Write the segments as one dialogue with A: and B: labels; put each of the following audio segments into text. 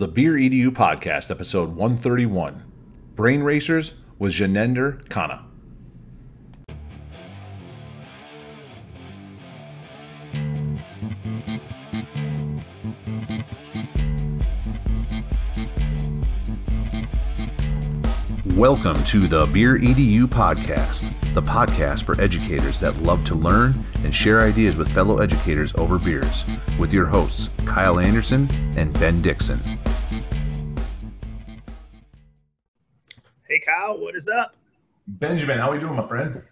A: the Beer EDU podcast, episode 131. Brain Racers with Gianender Khanna. Welcome to the Beer EDU podcast, the podcast for educators that love to learn and share ideas with fellow educators over beers, with your hosts, Kyle Anderson and Ben Dixon.
B: What is up?
A: Benjamin, how are you doing, my friend?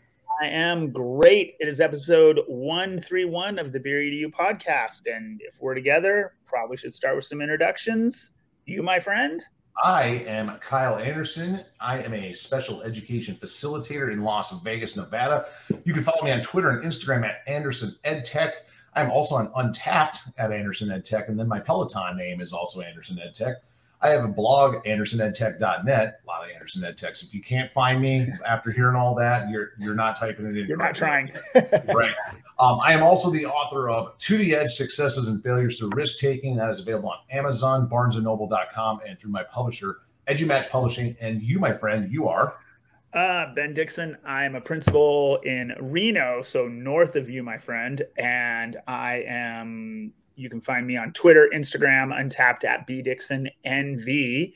B: I am great. It is episode 131 of the Beer EDU podcast. And if we're together, probably should start with some introductions. You, my friend?
A: I am Kyle Anderson. I am a special education facilitator in Las Vegas, Nevada. You can follow me on Twitter and Instagram at Anderson EdTech. I'm also on Untappd at Anderson EdTech, and then my Peloton name is also Anderson EdTech. I have a blog, AndersonEdTech.net. A lot of Anderson EdTechs. If you can't find me after hearing all that, you're you're not typing it in.
B: You're not trying.
A: right. Um, I am also the author of To the Edge Successes and Failures Through Risk Taking. That is available on Amazon, BarnesandNoble.com, and through my publisher, EduMatch Publishing. And you, my friend, you are.
B: Uh, ben Dixon. I'm a principal in Reno, so north of you, my friend. And I am, you can find me on Twitter, Instagram, untappd at B Dixon NV.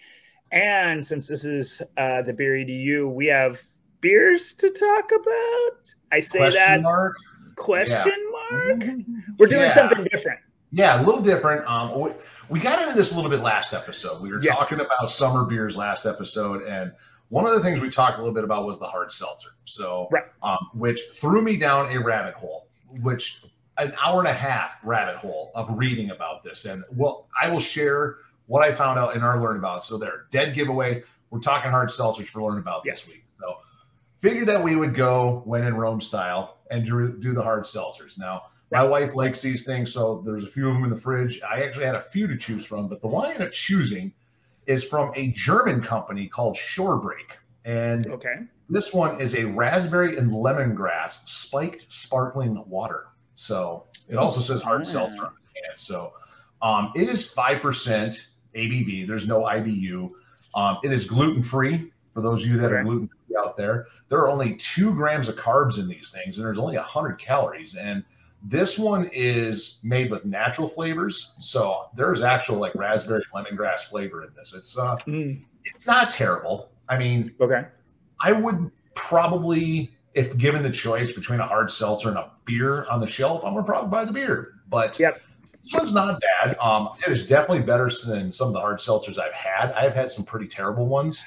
B: And since this is uh, the Beer EDU, we have beers to talk about. I say
A: Question
B: that
A: mark?
B: question mark. We're doing
A: Yeah.
B: something different.
A: Yeah, a little different. Um, we, we got into this a little bit last episode. We were
B: Yes.
A: talking about summer beers last episode, and one of the things we talked a little bit about was the hard seltzer. So,
B: Right.
A: um, which threw me down a rabbit hole, which an hour and a half rabbit hole of reading about this. And well, I will share what I found out in our learn about. So, there, dead giveaway. We're talking hard seltzers for learn about
B: Yes.
A: this week. So, figured that we would go when in Rome style and do, the hard seltzers. Now, my wife likes these things, so there's a few of them in the fridge. I actually had a few to choose from, but the one I ended up choosing is from a German company called Shorebreak. And
B: Okay.
A: this one is a raspberry and lemongrass spiked sparkling water. So it also says hard seltzer on the can. So um, it is 5% ABV. There's no IBU. Um, it is gluten free for those of you that are gluten free out there. There are only two grams of carbs in these things, and there's only 100 calories. And this one is made with natural flavors. So there's actual like raspberry lemongrass flavor in this. It's uh
B: Mm,
A: it's not terrible. I mean,
B: okay.
A: I would probably, if given the choice between a hard seltzer and a beer on the shelf, I'm gonna probably buy the beer. But
B: Yep.
A: this one's not bad. Um, it is definitely better than some of the hard seltzers I've had. I've had some pretty terrible ones.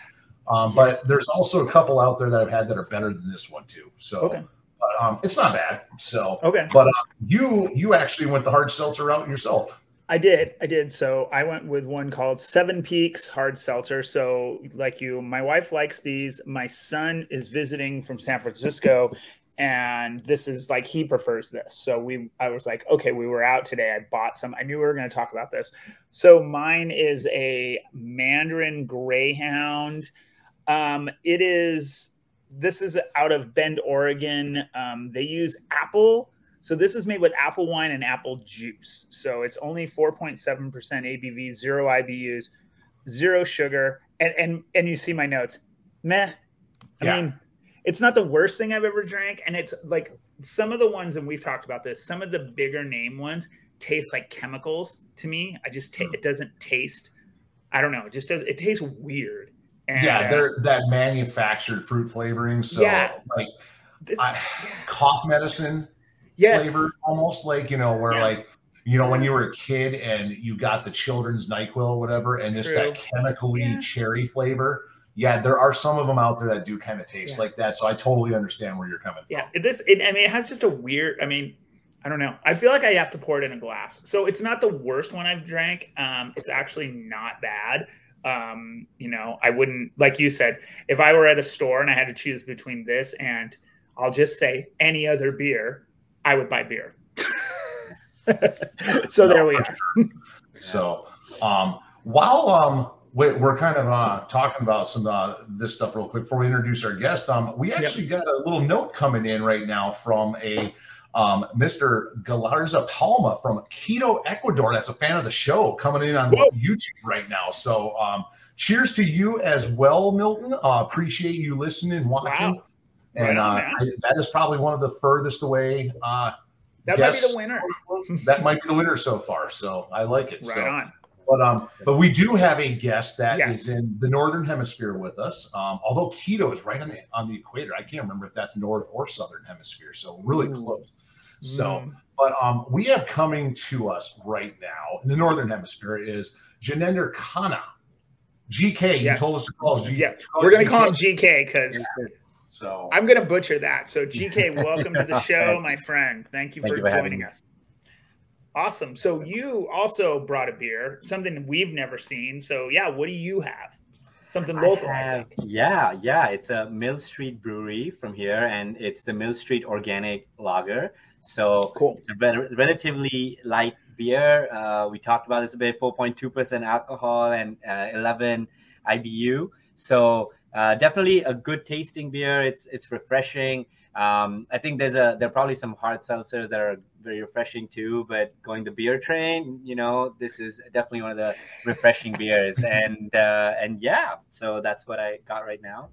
A: Um, but there's also a couple out there that I've had that are better than this one too. So
B: Okay.
A: but, um, it's not bad. So
B: Okay.
A: but uh, you you actually went the hard seltzer route yourself.
B: I did. I did. So I went with one called Seven Peaks Hard Seltzer. So, like you, my wife likes these. My son is visiting from San Francisco, and this is like he prefers this. So we, I was like, okay, we were out today. I bought some. I knew we were going to talk about this. So mine is a Mandarin Greyhound. Um, it is. This is out of Bend, Oregon. Um, they use apple so this is made with apple wine and apple juice. So it's only 4.7% ABV, zero IBUs, zero sugar. And and and you see my notes. Meh. I
A: Yeah.
B: mean, it's not the worst thing I've ever drank. And it's like some of the ones, and we've talked about this, some of the bigger name ones taste like chemicals to me. I just ta-
A: Mm.
B: it doesn't taste, I don't know, it just does it tastes weird. And,
A: yeah,
B: uh,
A: they're that manufactured fruit flavoring. So
B: Yeah.
A: like
B: this,
A: I-
B: yeah.
A: cough medicine
B: yes.
A: flavor almost like you know where
B: Yeah.
A: like you know when you were a kid and you got the children's nyquil or whatever and just that chemically
B: Yeah.
A: cherry flavor yeah there are some of them out there that do kind of taste
B: Yeah.
A: like that so i totally understand where you're coming from
B: Yeah, this. It, I mean, it has just a weird. I mean, I don't know. I feel like I have to pour it in a glass, so it's not the worst one I've drank. Um, it's actually not bad. Um, you know, I wouldn't like you said if I were at a store and I had to choose between this and I'll just say any other beer, I would buy beer. so there we are.
A: so um while um we- we're kind of uh, talking about some uh, this stuff real quick before we introduce our guest. Um, we actually got a little note coming in right now from a um, Mr. Galarza Palma from Quito, Ecuador. That's a fan of the show coming in on Whoa. YouTube right now. So, um, cheers to you as well, Milton. Uh, appreciate you listening, watching. Wow. And right on, uh, that is probably one of the furthest away. Uh,
B: that might be the winner.
A: that might be the winner so far. So I like it.
B: Right
A: so.
B: on.
A: But um, but we do have a guest that yes. is in the northern hemisphere with us. Um, although Quito is right on the on the equator, I can't remember if that's north or southern hemisphere. So really Ooh. close. So, mm. but um, we have coming to us right now in the northern hemisphere is Gianender Khanna. GK, yes. you told us to call us GK.
B: Yeah, we're gonna call him GK because so I'm gonna butcher that. So GK, welcome to the show, my friend. Thank you Thank for, you for joining us. Awesome. So you also brought a beer, something we've never seen. So yeah, what do you have? Something local. Have,
C: yeah, yeah. It's a Mill Street Brewery from here, and it's the Mill Street Organic Lager. So cool. it's a re- relatively light beer. Uh, we talked about this a bit, 4.2% alcohol and uh, 11 IBU. So uh, definitely a good tasting beer. It's it's refreshing. Um, I think there's a there are probably some hard seltzers that are very refreshing too. But going the beer train, you know, this is definitely one of the refreshing beers. And uh, and yeah, so that's what I got right now.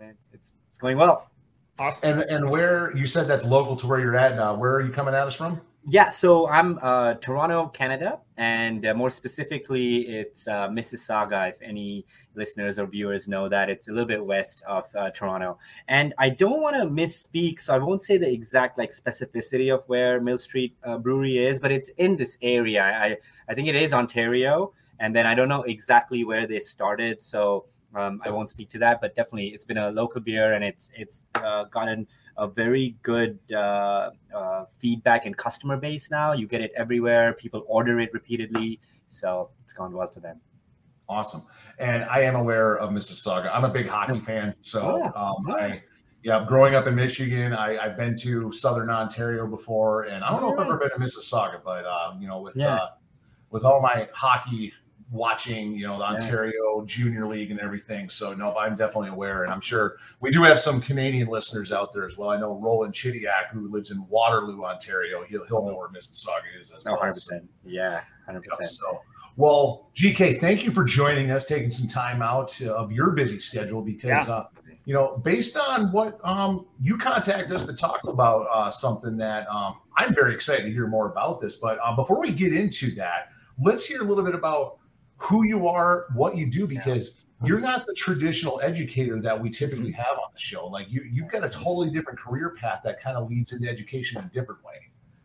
C: It's, it's, it's going well.
A: Awesome. And and where you said that's local to where you're at now. Where are you coming at us from?
C: Yeah, so I'm uh, Toronto, Canada, and uh, more specifically, it's uh, Mississauga. If any listeners or viewers know that, it's a little bit west of uh, Toronto. And I don't want to misspeak, so I won't say the exact like specificity of where Mill Street uh, Brewery is, but it's in this area. I I think it is Ontario, and then I don't know exactly where they started, so um, I won't speak to that. But definitely, it's been a local beer, and it's it's uh, gotten a very good uh, uh, feedback and customer base now. You get it everywhere. People order it repeatedly, so it's gone well for them.
A: Awesome. And I am aware of Mississauga. I'm a big hockey fan, so um, I. Yeah, growing up in Michigan, I, have been to Southern Ontario before, and I don't know if I've ever been to Mississauga, but uh, you know, with yeah. uh, with all my hockey watching, you know, the Ontario. Junior League and everything. So no, I'm definitely aware, and I'm sure we do have some Canadian listeners out there as well. I know Roland Chidiak, who lives in Waterloo, Ontario. He'll he'll know where Mississauga is as
C: well. 100 percent. Yeah, hundred percent.
A: So. Well, GK, thank you for joining us, taking some time out of your busy schedule because, yeah. uh, you know, based on what um, you contact us to talk about uh, something that um, I'm very excited to hear more about this. But uh, before we get into that, let's hear a little bit about who you are, what you do, because you're not the traditional educator that we typically mm-hmm. have on the show. Like you, you've got a totally different career path that kind of leads into education in a different way.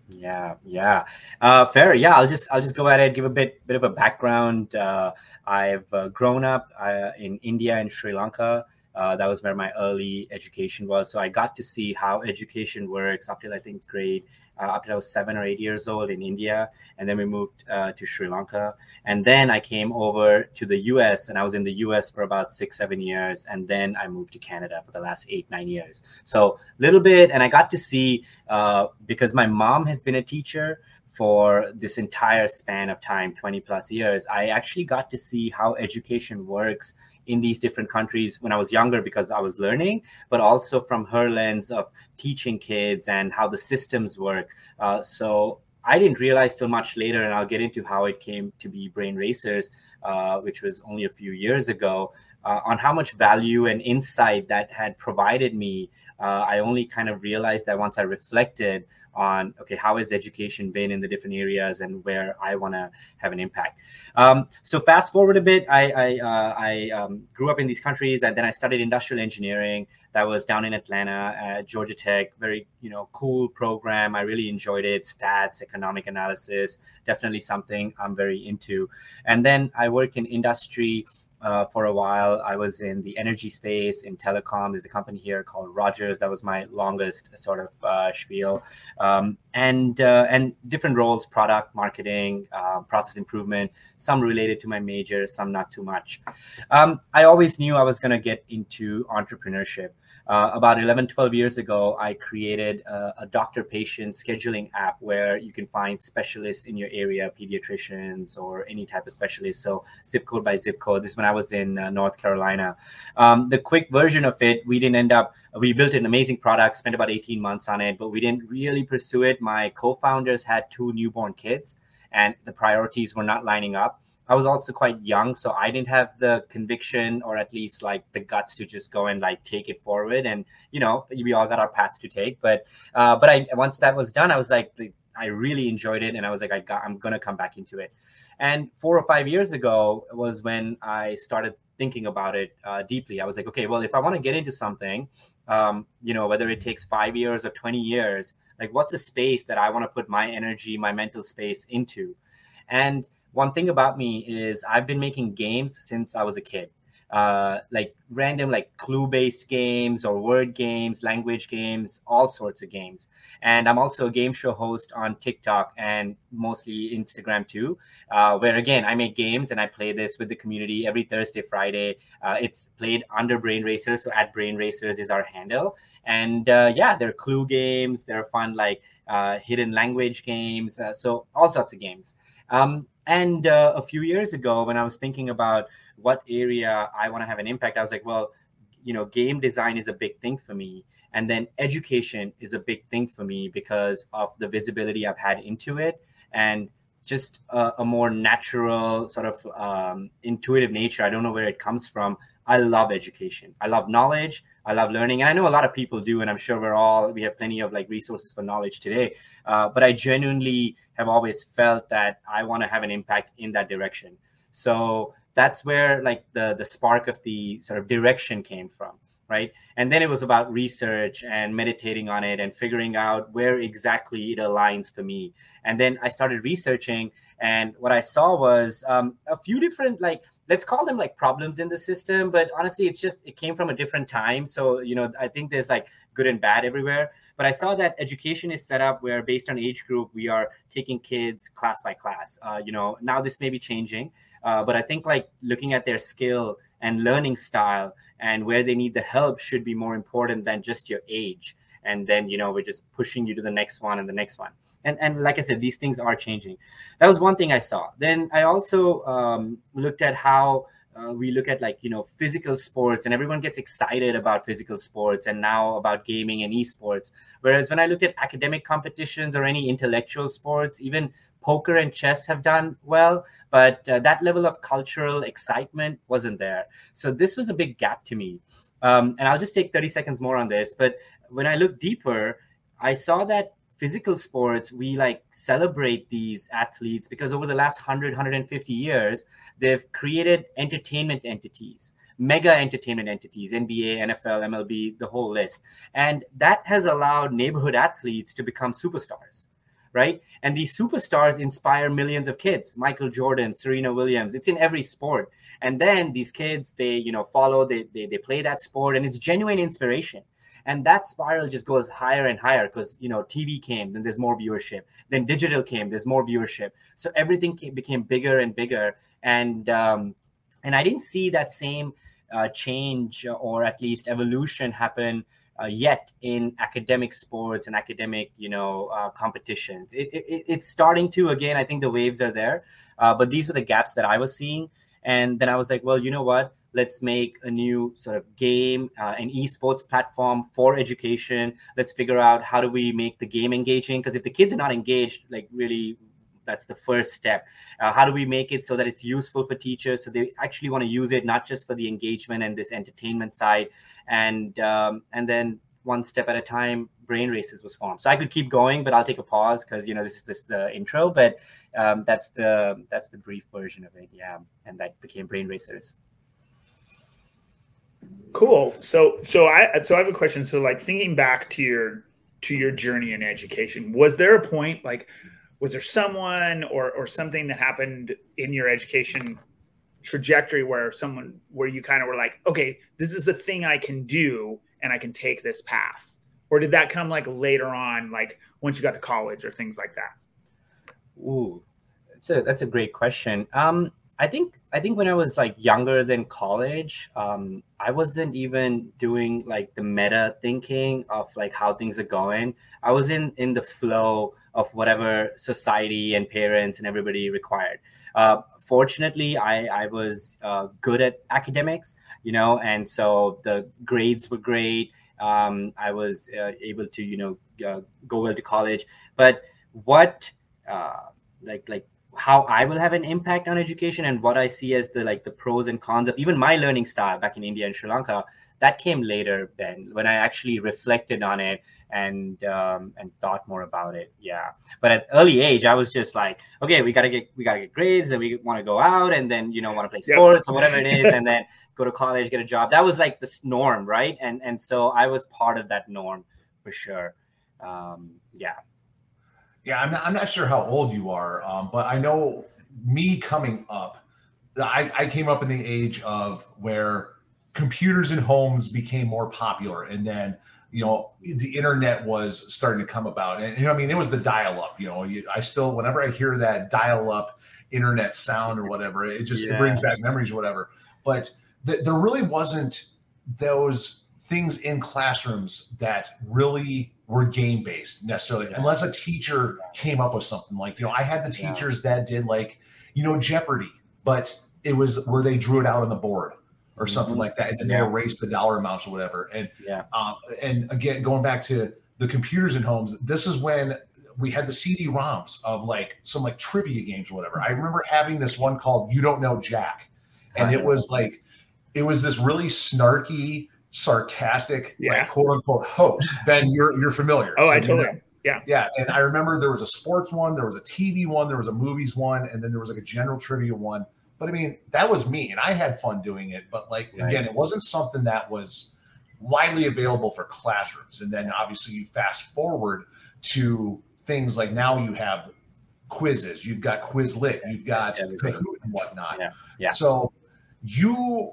C: Yeah, yeah, uh, fair. Yeah, I'll just I'll just go ahead and give a bit bit of a background. Uh, I've uh, grown up uh, in India and Sri Lanka. Uh, that was where my early education was. So I got to see how education works up till I think grade uh, up till I was seven or eight years old in India, and then we moved uh, to Sri Lanka, and then I came over to the U.S. and I was in the U.S. for about six, seven years, and then I moved to Canada for the last eight, nine years. So little bit, and I got to see uh, because my mom has been a teacher for this entire span of time 20 plus years i actually got to see how education works in these different countries when I was younger because I was learning, but also from her lens of teaching kids and how the systems work. Uh, so I didn't realize till much later, and I'll get into how it came to be Brain Racers, uh, which was only a few years ago, uh, on how much value and insight that had provided me. Uh, I only kind of realized that once I reflected on okay how has education been in the different areas and where i want to have an impact? Um, so fast forward a bit i i, uh, I um, grew up in these countries and then i studied industrial engineering that was down in atlanta at georgia tech very you know cool program. I really enjoyed it stats economic analysis definitely something i'm very into. And then i worked in industry uh, for a while. I was in the energy space in telecom. There's a company here called Rogers. That was my longest sort of uh, spiel, um, and uh, and different roles: product, marketing, uh, process improvement. Some related to my major, some not too much. Um, I always knew I was going to get into entrepreneurship. Uh, about 11, 12 years ago, I created a, a doctor patient scheduling app where you can find specialists in your area, pediatricians or any type of specialist. So, zip code by zip code. This is when I was in uh, North Carolina. Um, the quick version of it, we didn't end up, we built an amazing product, spent about 18 months on it, but we didn't really pursue it. My co founders had two newborn kids, and the priorities were not lining up. I was also quite young, so I didn't have the conviction or at least like the guts to just go and like take it forward. And you know, we all got our path to take. But uh, but I once that was done, I was like, I really enjoyed it, and I was like, I got, I'm gonna come back into it. And four or five years ago was when I started thinking about it uh, deeply. I was like, okay, well, if I want to get into something, um, you know, whether it takes five years or 20 years, like what's a space that I want to put my energy, my mental space into? And one thing about me is I've been making games since I was a kid. Uh, like random like clue based games or word games language games all sorts of games. And i'm also a game show host on tiktok and mostly instagram too uh, where again i make games and i play this with the community every thursday friday. Uh, it's played under brain racers so at brain racers is our handle. And uh, yeah they're clue games they're fun like uh, hidden language games uh, so all sorts of games. Um, and uh, a few years ago, when I was thinking about what area I want to have an impact, I was like, well, you know, game design is a big thing for me. And then education is a big thing for me because of the visibility I've had into it and just a, a more natural, sort of um, intuitive nature. I don't know where it comes from. I love education. I love knowledge. I love learning, and I know a lot of people do, and I'm sure we're all we have plenty of like resources for knowledge today. Uh, but I genuinely have always felt that I want to have an impact in that direction. So that's where like the the spark of the sort of direction came from, right? And then it was about research and meditating on it and figuring out where exactly it aligns for me. And then I started researching, and what I saw was um, a few different like let's call them like problems in the system but honestly it's just it came from a different time so you know i think there's like good and bad everywhere but i saw that education is set up where based on age group we are taking kids class by class. Uh, you know now this may be changing uh, but i think like looking at their skill and learning style and where they need the help should be more important than just your age. And then you know we're just pushing you to the next one and the next one. And and like i said these things are changing. That was one thing i saw. Then i also um, looked at how uh, we look at like you know physical sports and everyone gets excited about physical sports and now about gaming and esports. Whereas when i looked at academic competitions or any intellectual sports even poker and chess have done well but uh, that level of cultural excitement wasn't there. So this was a big gap to me. Um, and i'll just take 30 seconds more on this but when I looked deeper, I saw that physical sports we like celebrate these athletes because over the last 100 150 years they've created entertainment entities mega entertainment entities nba nfl mlb the whole list. And that has allowed neighborhood athletes to become superstars right? And these superstars inspire millions of kids michael jordan serena williams it's in every sport. And then these kids they you know follow they, they, they play that sport and it's genuine inspiration and that spiral just goes higher and higher because you know tv came then there's more viewership then digital came there's more viewership. So everything came, became bigger and bigger. And um, and i didn't see that same uh, change or at least evolution happen uh, yet in academic sports and academic you know uh, competitions. It, it, it's starting to again i think the waves are there uh, but these were the gaps that i was seeing. And then i was like well you know what let's make a new sort of game uh, an esports platform for education. Let's figure out how do we make the game engaging because if the kids are not engaged like really that's the first step. Uh, how do we make it so that it's useful for teachers so they actually want to use it not just for the engagement and this entertainment side? And um, and then one step at a time brain racers was formed. So i could keep going but i'll take a pause because you know this is just the intro but um, that's the that's the brief version of it yeah and that became brain racers
B: Cool. So so I so I have a question. So like thinking back to your to your journey in education, was there a point like was there someone or or something that happened in your education trajectory where someone where you kind of were like, okay, this is a thing I can do and I can take this path? Or did that come like later on, like once you got to college or things like that?
C: Ooh, that's a that's a great question. Um, I think I think when I was like younger than college, um, I wasn't even doing like the meta thinking of like how things are going. I was in in the flow of whatever society and parents and everybody required. Uh, fortunately, I I was uh, good at academics, you know, and so the grades were great. Um, I was uh, able to you know uh, go well to college, but what uh, like like how I will have an impact on education and what I see as the like the pros and cons of even my learning style back in India and Sri Lanka. That came later, Ben, when I actually reflected on it and um, and thought more about it. Yeah, but at early age, I was just like, okay, we gotta get we gotta get grades, and we want to go out, and then you know want to play sports yep. or whatever it is, and then go to college, get a job. That was like the norm, right? And and so I was part of that norm for sure. Um, yeah.
A: Yeah, I'm not, I'm not sure how old you are, um, but I know me coming up, I, I came up in the age of where computers in homes became more popular, and then you know the internet was starting to come about, and you know I mean it was the dial-up. You know, I still whenever I hear that dial-up internet sound or whatever, it just yeah. it brings back memories or whatever. But th- there really wasn't those things in classrooms that really were game based necessarily, unless a teacher came up with something. Like, you know, I had the teachers that did like, you know, Jeopardy, but it was where they drew it out on the board or something mm-hmm. like that, and then they erased the dollar amounts or whatever. And yeah, uh, and again, going back to the computers in homes, this is when we had the CD-ROMs of like some like trivia games or whatever. I remember having this one called "You Don't Know Jack," and it was like it was this really snarky sarcastic, yeah. like quote unquote host. Ben, you're you're familiar.
B: Oh, so I totally. You know, yeah.
A: Yeah. And I remember there was a sports one, there was a TV one, there was a movies one, and then there was like a general trivia one. But I mean, that was me and I had fun doing it. But like right. again, it wasn't something that was widely available for classrooms. And then obviously you fast forward to things like now you have quizzes, you've got Quizlet, you've got Kahoot and whatnot.
C: Yeah. yeah.
A: So you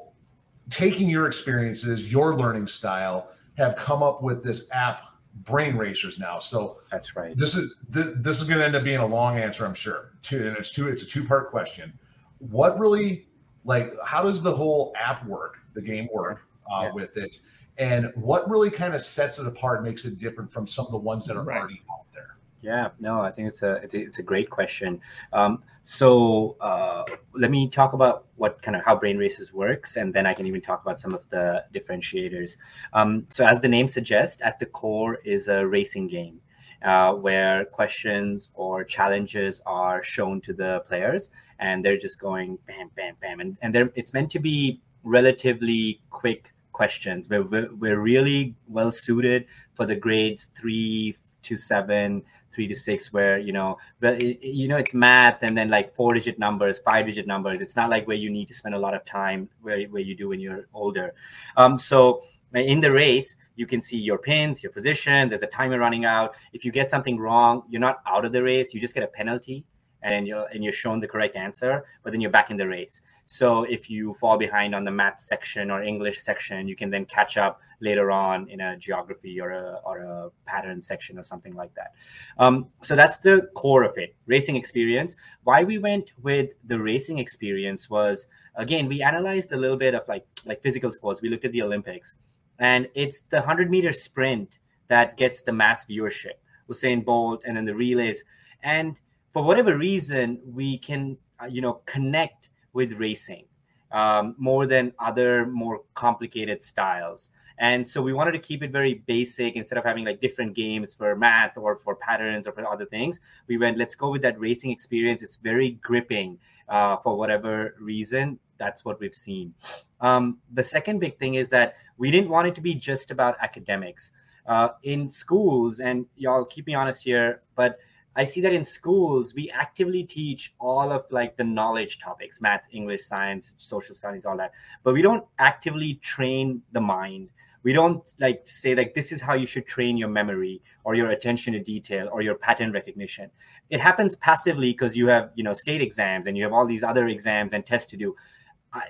A: taking your experiences, your learning style, have come up with this app, Brain Racers. Now, so
C: that's right.
A: This is this, this is going to end up being a long answer, I'm sure. Two, and it's two. It's a two part question. What really, like, how does the whole app work? The game work uh, yeah. with it, and what really kind of sets it apart, makes it different from some of the ones that are right. already out there.
C: Yeah, no, I think it's a it's a great question. Um, so uh, let me talk about what kind of how Brain Racers works, and then I can even talk about some of the differentiators. Um, so as the name suggests, at the core is a racing game. Uh, where questions or challenges are shown to the players and they're just going bam bam bam and, and it's meant to be relatively quick questions we're, we're, we're really well suited for the grades three to seven three to six where you know but you know it's math and then like four digit numbers five digit numbers. It's not like where you need to spend a lot of time where, where you do when you're older. Um, so in the race you can see your pins your position. There's a timer running out. If you get something wrong you're not out of the race. You just get a penalty and you're and you're shown the correct answer, but then you're back in the race. So if you fall behind on the math section or English section, you can then catch up later on in a geography or a or a pattern section or something like that. Um, so that's the core of it, racing experience. Why we went with the racing experience was again we analyzed a little bit of like like physical sports. We looked at the Olympics, and it's the hundred meter sprint that gets the mass viewership. Usain Bolt, and then the relays, and for whatever reason, we can, uh, you know, connect with racing um, more than other more complicated styles. And so we wanted to keep it very basic instead of having like different games for math or for patterns or for other things. We went, let's go with that racing experience. It's very gripping uh, for whatever reason. That's what we've seen. Um, the second big thing is that we didn't want it to be just about academics. Uh, in schools, and y'all keep me honest here, but I see that in schools, we actively teach all of like the knowledge topics, math, English, science, social studies, all that. But we don't actively train the mind. We don't like say like this is how you should train your memory or your attention to detail or your pattern recognition. It happens passively because you have you know state exams and you have all these other exams and tests to do.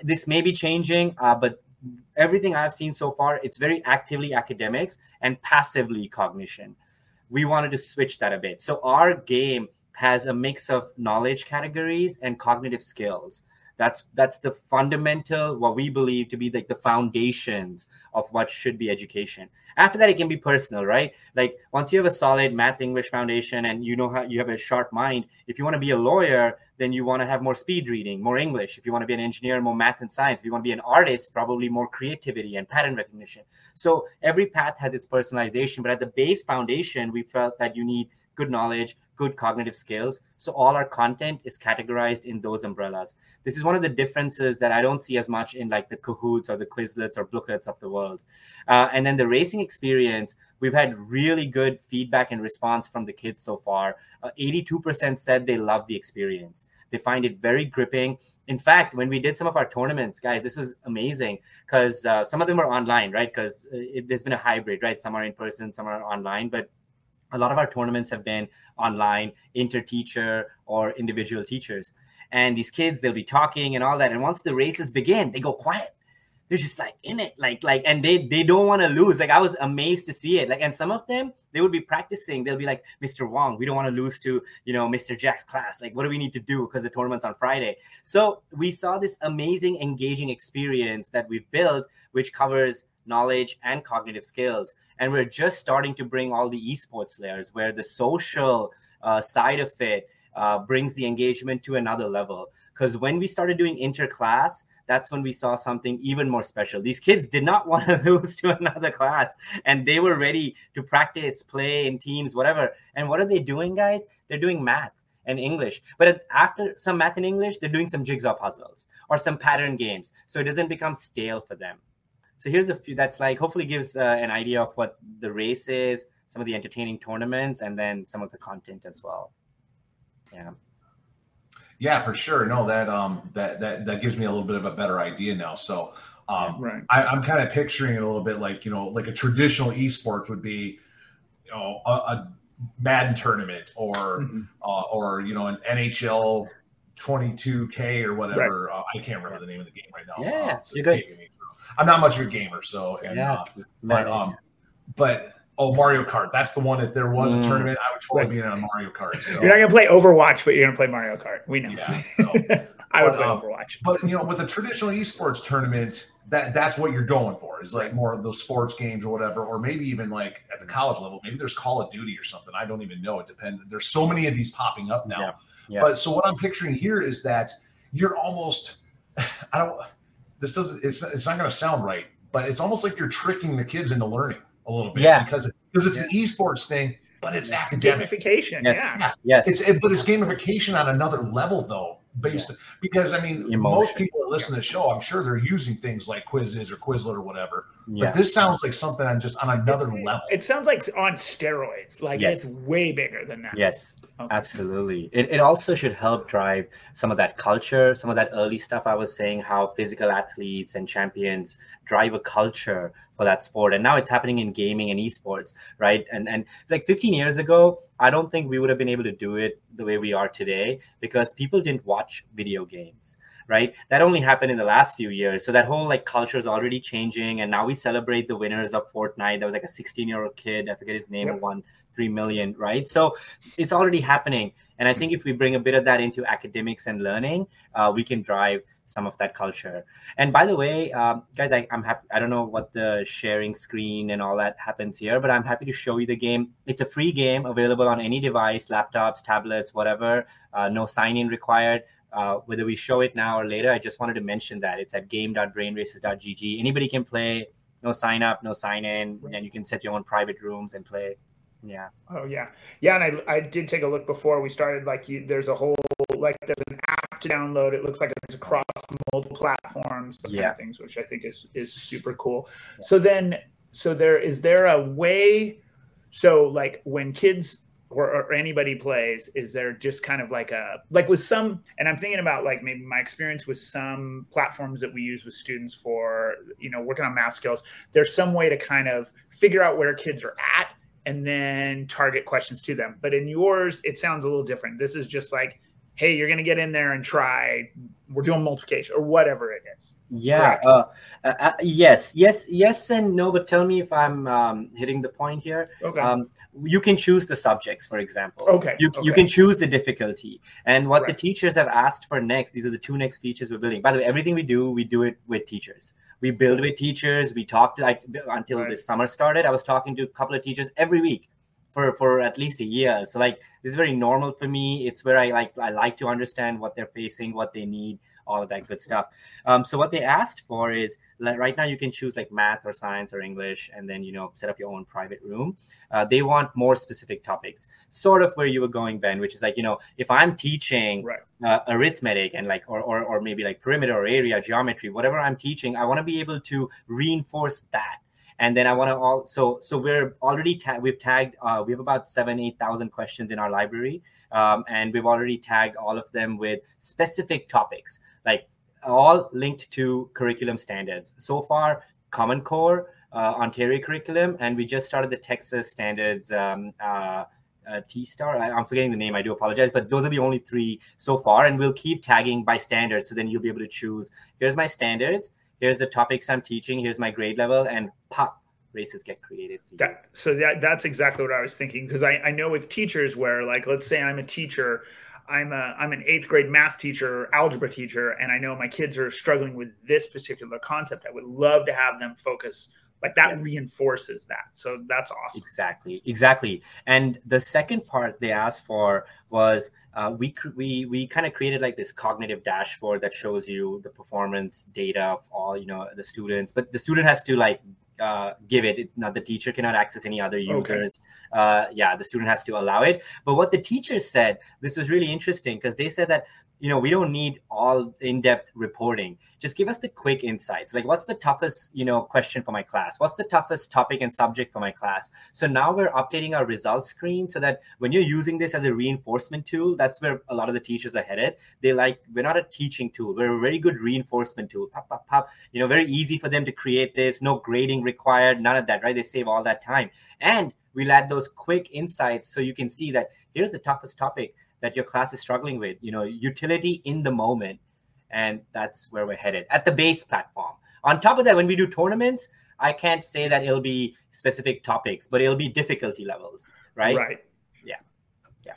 C: This may be changing, uh, but everything I've seen so far, it's very actively academics and passively cognition we wanted to switch that a bit. So our game has a mix of knowledge categories and cognitive skills. That's that's the fundamental what we believe to be like the foundations of what should be education. After that it can be personal right? Like once you have a solid math english foundation and you know how you have a sharp mind if you want to be a lawyer then you want to have more speed reading more english. If you want to be an engineer more math and science. If you want to be an artist probably more creativity and pattern recognition. So every path has its personalization but at the base foundation we felt that you need good knowledge good cognitive skills. So all our content is categorized in those umbrellas. This is one of the differences that I don't see as much in like the Kahoots or the Quizlets or Blookets of the world. Uh, and then the racing experience, we've had really good feedback and response from the kids so far. Uh, 82% said they love the experience. They find it very gripping. In fact, when we did some of our tournaments, guys, this was amazing because uh, some of them were online, right? Because uh, there's been a hybrid, right? Some are in person, some are online. But a lot of our tournaments have been online inter-teacher or individual teachers. And these kids they'll be talking and all that. And once the races begin they go quiet. They're just like in it. Like like and they they don't want to lose. Like i was amazed to see it. Like and some of them they would be practicing. They'll be like mr wong we don't want to lose to you know mr jack's class. Like what do we need to do? Because the tournament's on friday. So we saw this amazing engaging experience that we've built which covers knowledge and cognitive skills and we're just starting to bring all the esports layers where the social uh, side of it uh, brings the engagement to another level because when we started doing interclass that's when we saw something even more special these kids did not want to lose to another class and they were ready to practice play in teams whatever and what are they doing guys they're doing math and English. But after some math and English, they're doing some jigsaw puzzles or some pattern games. So it doesn't become stale for them. So here's a few that's like hopefully gives uh, an idea of what the race is, some of the entertaining tournaments, and then some of the content as well. Yeah.
A: Yeah, for sure. No, that um that that that gives me a little bit of a better idea now. So um right. I, I'm kind of picturing it a little bit like you know like a traditional esports would be you know a, a Madden tournament or mm-hmm. uh, or you know an NHL 22K or whatever. Right. Uh, I can't remember the name of the game right now.
C: Yeah,
A: uh, you're good. I'm not much of a gamer, so and,
C: yeah,
A: uh, but um, but oh Mario Kart, that's the one. If there was a mm. tournament, I would totally be in on Mario Kart. So.
B: You're not gonna play Overwatch, but you're gonna play Mario Kart. We know. Yeah, so. I would but, play um, Overwatch.
A: But you know, with the traditional esports tournament, that that's what you're going for is like more of those sports games or whatever, or maybe even like at the college level, maybe there's Call of Duty or something. I don't even know. It depends. There's so many of these popping up now. Yeah. Yeah. But so what I'm picturing here is that you're almost I don't this doesn't it's it's not going to sound right, but it's almost like you're tricking the kids into learning a little bit.
C: Yeah,
A: because because it's yeah. an esports thing, but it's academic.
B: Gamification. Yes. Yeah.
C: Yes.
A: It's it, but it's gamification on another level though. Based yeah. because I mean Emotion. most people that listen to the show, I'm sure they're using things like quizzes or Quizlet or whatever. Yeah. But this sounds like something on just on another
B: it,
A: level.
B: It sounds like on steroids. Like yes. it's way bigger than that.
C: Yes. Okay. Absolutely. It, it also should help drive some of that culture, some of that early stuff I was saying, how physical athletes and champions drive a culture for that sport. And now it's happening in gaming and esports, right? And and like 15 years ago, I don't think we would have been able to do it the way we are today because people didn't watch video games right? That only happened in the last few years. So that whole like culture is already changing. And now we celebrate the winners of fortnite. That was like a 16 year old kid i forget his name yep. won 3 million right? So it's already happening. And i think if we bring a bit of that into academics and learning uh, we can drive some of that culture and by the way um, guys I, i'm happy i don't know what the sharing screen and all that happens here but i'm happy to show you the game it's a free game available on any device laptops tablets whatever uh, no sign in required uh, whether we show it now or later, I just wanted to mention that it's at game.brainracers.gg. Anybody can play, no sign up, no sign in, and you can set your own private rooms and play. Yeah.
B: Oh yeah, yeah. And I, I did take a look before we started. Like, you, there's a whole like there's an app to download. It looks like it's across multiple platforms. yeah. Kind of things, which I think is is super cool. Yeah. So then, so there is there a way? So like when kids or, or, anybody plays is there just kind of like a like with some and i'm thinking about like maybe my experience with some platforms that we use with students for you know working on math skills there's some way to kind of figure out where kids are at and then target questions to them but in yours it sounds a little different this is just like hey, you're going to get in there and try. We're doing multiplication or whatever it is.
C: Yeah. Uh, uh, uh, yes. Yes. Yes, and no. But tell me if I'm um, hitting the point here.
B: Okay.
C: Um, you can choose the subjects, for example.
B: Okay.
C: You,
B: okay.
C: you can choose the difficulty. And what
B: Right.
C: the teachers have asked for next, these are the two next features we're building. By the way, everything we do, we do it with teachers. We build with teachers. We talk to like until
B: Right.
C: this summer started. I was talking to a couple of teachers every week for for at least a year. So like this is very normal for me. It's where I like I like to understand what they're facing, what they need, all of that good stuff. Um, so what they asked for is like right now you can choose like math or science or English, and then you know set up your own private room. Uh, they want more specific topics, sort of where you were going, Ben, which is like you know if I'm teaching
B: Right.
C: uh, arithmetic and like or, or or maybe like perimeter or area geometry, whatever I'm teaching, I want to be able to reinforce that. And then I want to all so so we're already ta- we've tagged uh, we have about seven eight thousand questions in our library, um, and we've already tagged all of them with specific topics like all linked to curriculum standards. So far, Common Core, uh, Ontario curriculum, and we just started the Texas standards. Um, uh, uh, T star. I, I'm forgetting the name. I do apologize, but those are the only three so far, and we'll keep tagging by standards. So then you'll be able to choose. Here's my standards. Here's the topics I'm teaching. Here's my grade level, and pop races get created.
B: That, so that that's exactly what I was thinking because I, I know with teachers where like let's say I'm a teacher, I'm a I'm an eighth grade math teacher, algebra teacher, and I know my kids are struggling with this particular concept. I would love to have them focus like that
C: Yes.
B: reinforces that. So that's awesome.
C: Exactly, exactly. And the second part they asked for was uh, we we we kind of created like this cognitive dashboard that shows you the performance data of all you know the students, but the student has to like uh, give it. it. Not the teacher cannot access any other users. Uh, yeah, the student has to allow it. But what the teachers said, this was really interesting because they said that you know we don't need all in-depth reporting. Just give us the quick insights. Like what's the toughest you know question for my class? What's the toughest topic and subject for my class? So now we're updating our results screen so that when you're using this as a reinforcement tool that's where a lot of the teachers are headed. They like we're not a teaching tool. We're a very good reinforcement tool. Pop pop pop. You know very easy for them to create this. No grading required. None of that right? They save all that time. And we'll add those quick insights so you can see that here's the toughest topic that your class is struggling with you know utility in the moment and that's where we're headed at the base platform on top of that when we do tournaments i can't say that it'll be specific topics but it'll be difficulty levels right
B: Right. Yeah. Yeah.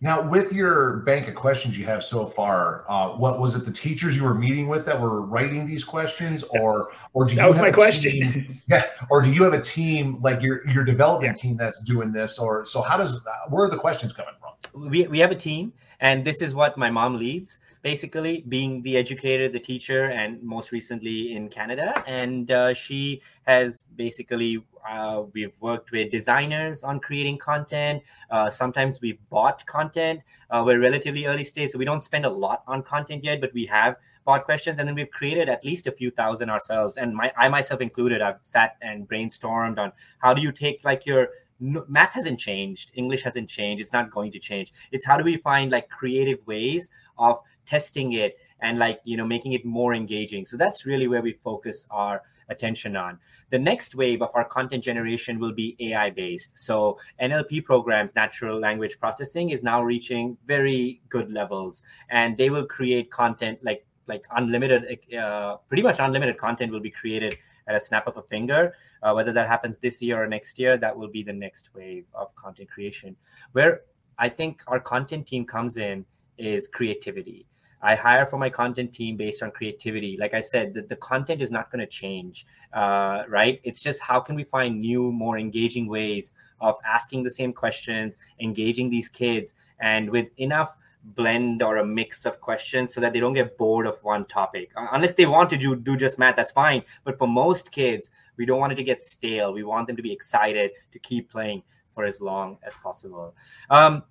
A: Now, with your bank of questions you have so far, uh, what was it? The teachers you were meeting with that were writing these questions, or or do you
B: That was
A: have
B: my
A: a
B: question.
A: team- yeah, or do you have a team like your your development team that's doing this, or so? How does uh, where are the questions coming from?
C: We, we have a team and this is what my mom leads basically being the educator the teacher and most recently in canada. And uh, she has basically uh, we've worked with designers on creating content. Uh, sometimes we've bought content. Uh, we're relatively early stage so we don't spend a lot on content yet but we have bought questions and then we've created at least a few thousand ourselves. And my i myself included i've sat and brainstormed on how do you take like your no, math hasn't changed. English hasn't changed. It's not going to change. It's how do we find like creative ways of testing it and like you know making it more engaging. So that's really where we focus our attention on. The next wave of our content generation will be ai based so nlp programs natural language processing is now reaching very good levels. And they will create content like like unlimited uh, pretty much unlimited content will be created at a snap of a finger. Uh, whether that happens this year or next year that will be the next wave of content creation. Where i think our content team comes in is creativity. I hire for my content team based on creativity. Like i said the, the content is not going to change uh, right? It's just how can we find new more engaging ways of asking the same questions engaging these kids and with enough blend or a mix of questions so that they don't get bored of one topic. Unless they want to do, do just math that's fine. But for most kids we don't want it to get stale. We want them to be excited to keep playing for as long as possible. Um,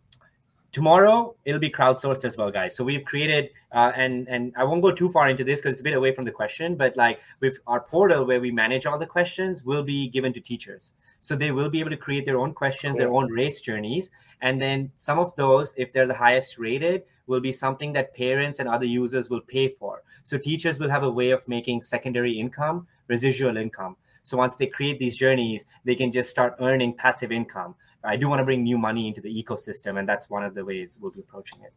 C: tomorrow it'll be crowdsourced as well guys. So we've created uh, and and i won't go too far into this because it's a bit away from the question but like with our portal where we manage all the questions will be given to teachers so they will be able to create their own questions their own race journeys. And then some of those if they're the highest rated will be something that parents and other users will pay for. So teachers will have a way of making secondary income residual income. So once they create these journeys they can just start earning passive income. I do want to bring new money into the ecosystem and that's one of the ways we'll be approaching it.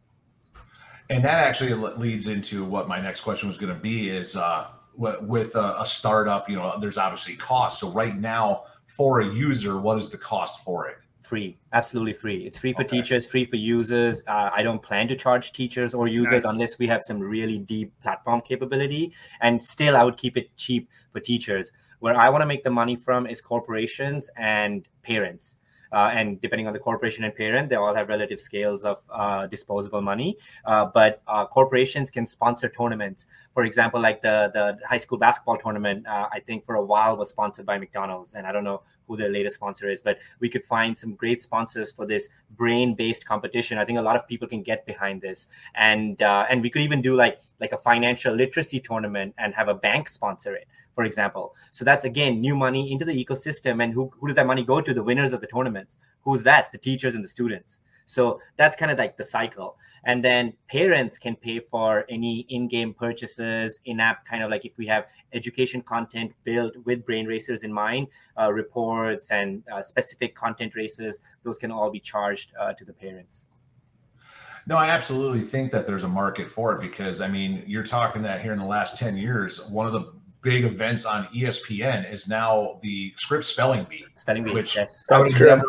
A: And that actually leads into what my next question was going to be is uh, with a, a startup, you know, there's obviously cost. So right now for a user, what is the cost for it?
C: free absolutely free it's free for okay. teachers free for users uh, i don't plan to charge teachers or users nice. unless we have some really deep platform capability and still i would keep it cheap for teachers where i want to make the money from is corporations and parents and depending on the corporation and parent, they all have relative scales of uh, disposable money. Uh, but uh, corporations can sponsor tournaments. For example, like the the high school basketball tournament, uh, I think for a while was sponsored by McDonald's, and I don't know who their latest sponsor is, but we could find some great sponsors for this brain-based competition. I think a lot of people can get behind this, and uh, and we could even do like like a financial literacy tournament and have a bank sponsor it for example. So that's again new money into the ecosystem. And who, who does that money go to? The winners of the tournaments. Who's that? The teachers and the students. So that's kind of like the cycle. And then parents can pay for any in-game purchases, in-app kind of like if we have education content built with brain racers in mind, uh, reports and uh, specific content races, those can all be charged uh, to the parents.
A: No, I absolutely think that there's a market for it because I mean, you're talking that here in the last 10 years, one of the big events on ESPN is now the Scripps spelling bee.
C: Spelling bee, which
A: yes. I would, never,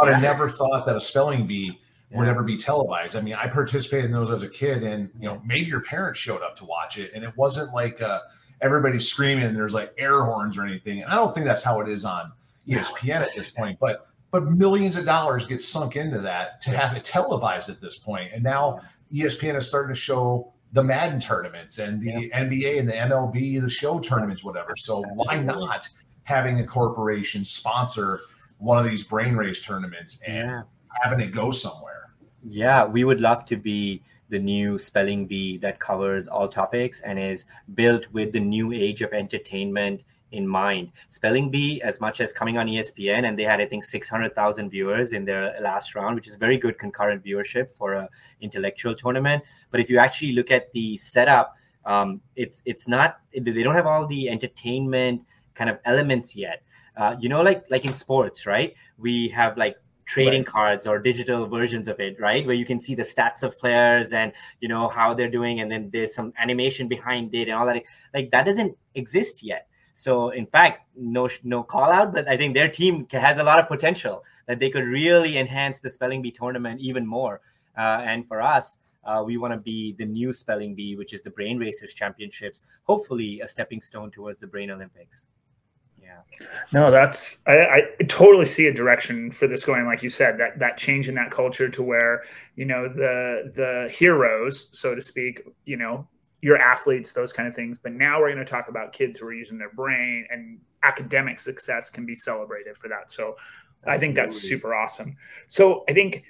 A: I would have never thought that a spelling bee yeah. would ever be televised. I mean, I participated in those as a kid, and you know, maybe your parents showed up to watch it, and it wasn't like uh, everybody's screaming and there's like air horns or anything. And I don't think that's how it is on ESPN at this point, but but millions of dollars get sunk into that to have it televised at this point, and now ESPN is starting to show the Madden tournaments and the yeah. NBA and the MLB, the show tournaments, whatever. So why not having a corporation sponsor one of these brain race tournaments and yeah. having it go somewhere?
C: Yeah, we would love to be the new spelling bee that covers all topics and is built with the new age of entertainment in mind. Spelling Bee, as much as coming on ESPN, and they had I think six hundred thousand viewers in their last round, which is very good concurrent viewership for a intellectual tournament. But if you actually look at the setup, um, it's it's not they don't have all the entertainment kind of elements yet. Uh, you know, like like in sports, right? We have like trading right. cards or digital versions of it right where you can see the stats of players and you know how they're doing and then there's some animation behind it and all that like that doesn't exist yet so in fact, no no call out, but I think their team has a lot of potential that they could really enhance the spelling bee tournament even more. Uh, and for us, uh, we want to be the new spelling bee, which is the Brain Racers Championships. Hopefully, a stepping stone towards the Brain Olympics. Yeah.
B: No, that's I, I, totally see a direction for this going, like you said, that that change in that culture to where you know the the heroes, so to speak, you know, your athletes, those kind of things. But now we're going to talk about kids who are using their brain and academic success can be celebrated for that. So Absolutely. I think that's super awesome. So I think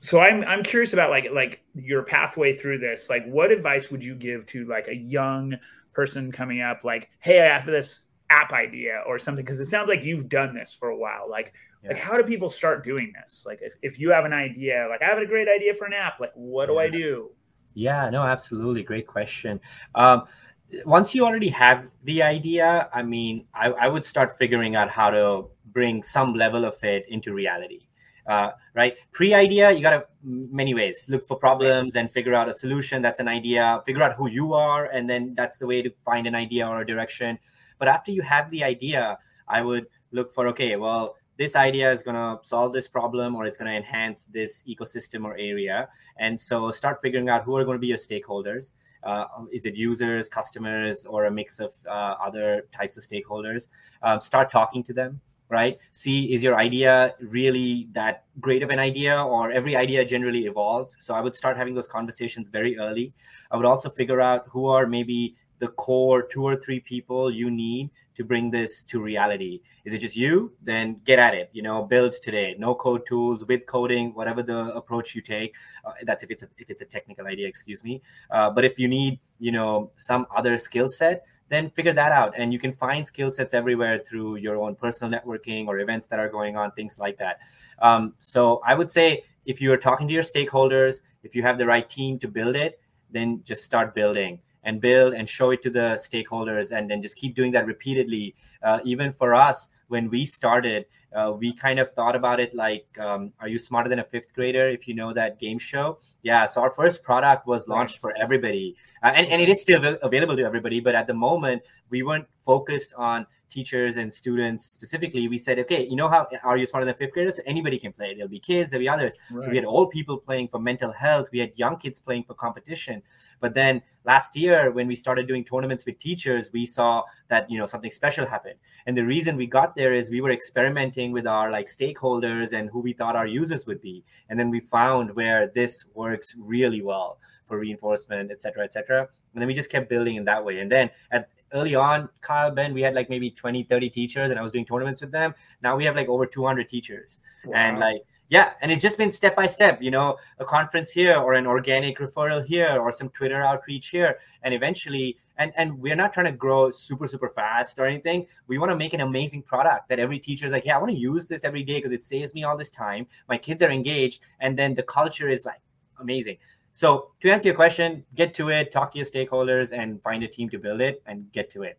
B: so I'm I'm curious about like like your pathway through this. Like what advice would you give to like a young person coming up like, "Hey, I have this app idea or something because it sounds like you've done this for a while. Like yeah. like how do people start doing this? Like if, if you have an idea, like I have a great idea for an app, like what do I do?
C: Yeah, no, absolutely. Great question. Um, once you already have the idea, I mean, I, I, would start figuring out how to bring some level of it into reality. Uh, right? Pre idea, you got to many ways look for problems and figure out a solution. That's an idea. Figure out who you are, and then that's the way to find an idea or a direction. But after you have the idea, I would look for okay, well, this idea is going to solve this problem or it's going to enhance this ecosystem or area. And so start figuring out who are going to be your stakeholders. Uh, is it users, customers, or a mix of uh, other types of stakeholders? Um, start talking to them, right? See, is your idea really that great of an idea, or every idea generally evolves? So I would start having those conversations very early. I would also figure out who are maybe the core two or three people you need to bring this to reality. Is it just you? Then get at it you know build today. No code tools with coding whatever the approach you take. Uh, that's if it's a, if it's a technical idea excuse me. Uh, but if you need you know some other skill set then figure that out. And you can find skill sets everywhere through your own personal networking or events that are going on things like that. Um, so i would say if you are talking to your stakeholders if you have the right team to build it then just start building and build and show it to the stakeholders and then just keep doing that repeatedly. Uh, even for us when we started uh, we kind of thought about it like um, are you smarter than a fifth grader if you know that game show? Yeah so our first product was launched for everybody. Uh, and, and it is still available to everybody but at the moment we weren't focused on teachers and students specifically. We said okay you know how are you smarter than fifth graders? So anybody can play. There'll be kids there'll be others. Right. so we had old people playing for mental health. We had young kids playing for competition but then last year, when we started doing tournaments with teachers, we saw that you know something special happened. And the reason we got there is we were experimenting with our like stakeholders and who we thought our users would be. And then we found where this works really well for reinforcement, et cetera, et cetera. And then we just kept building in that way. And then at early on, Kyle, Ben, we had like maybe 20, 30 teachers and I was doing tournaments with them. Now we have like over 200 teachers. Wow. And like yeah and it's just been step by step you know a conference here or an organic referral here or some twitter outreach here and eventually and and we're not trying to grow super super fast or anything. We want to make an amazing product that every teacher is like yeah i want to use this every day because it saves me all this time. My kids are engaged and then the culture is like amazing. So to answer your question get to it talk to your stakeholders and find a team to build it and get to it.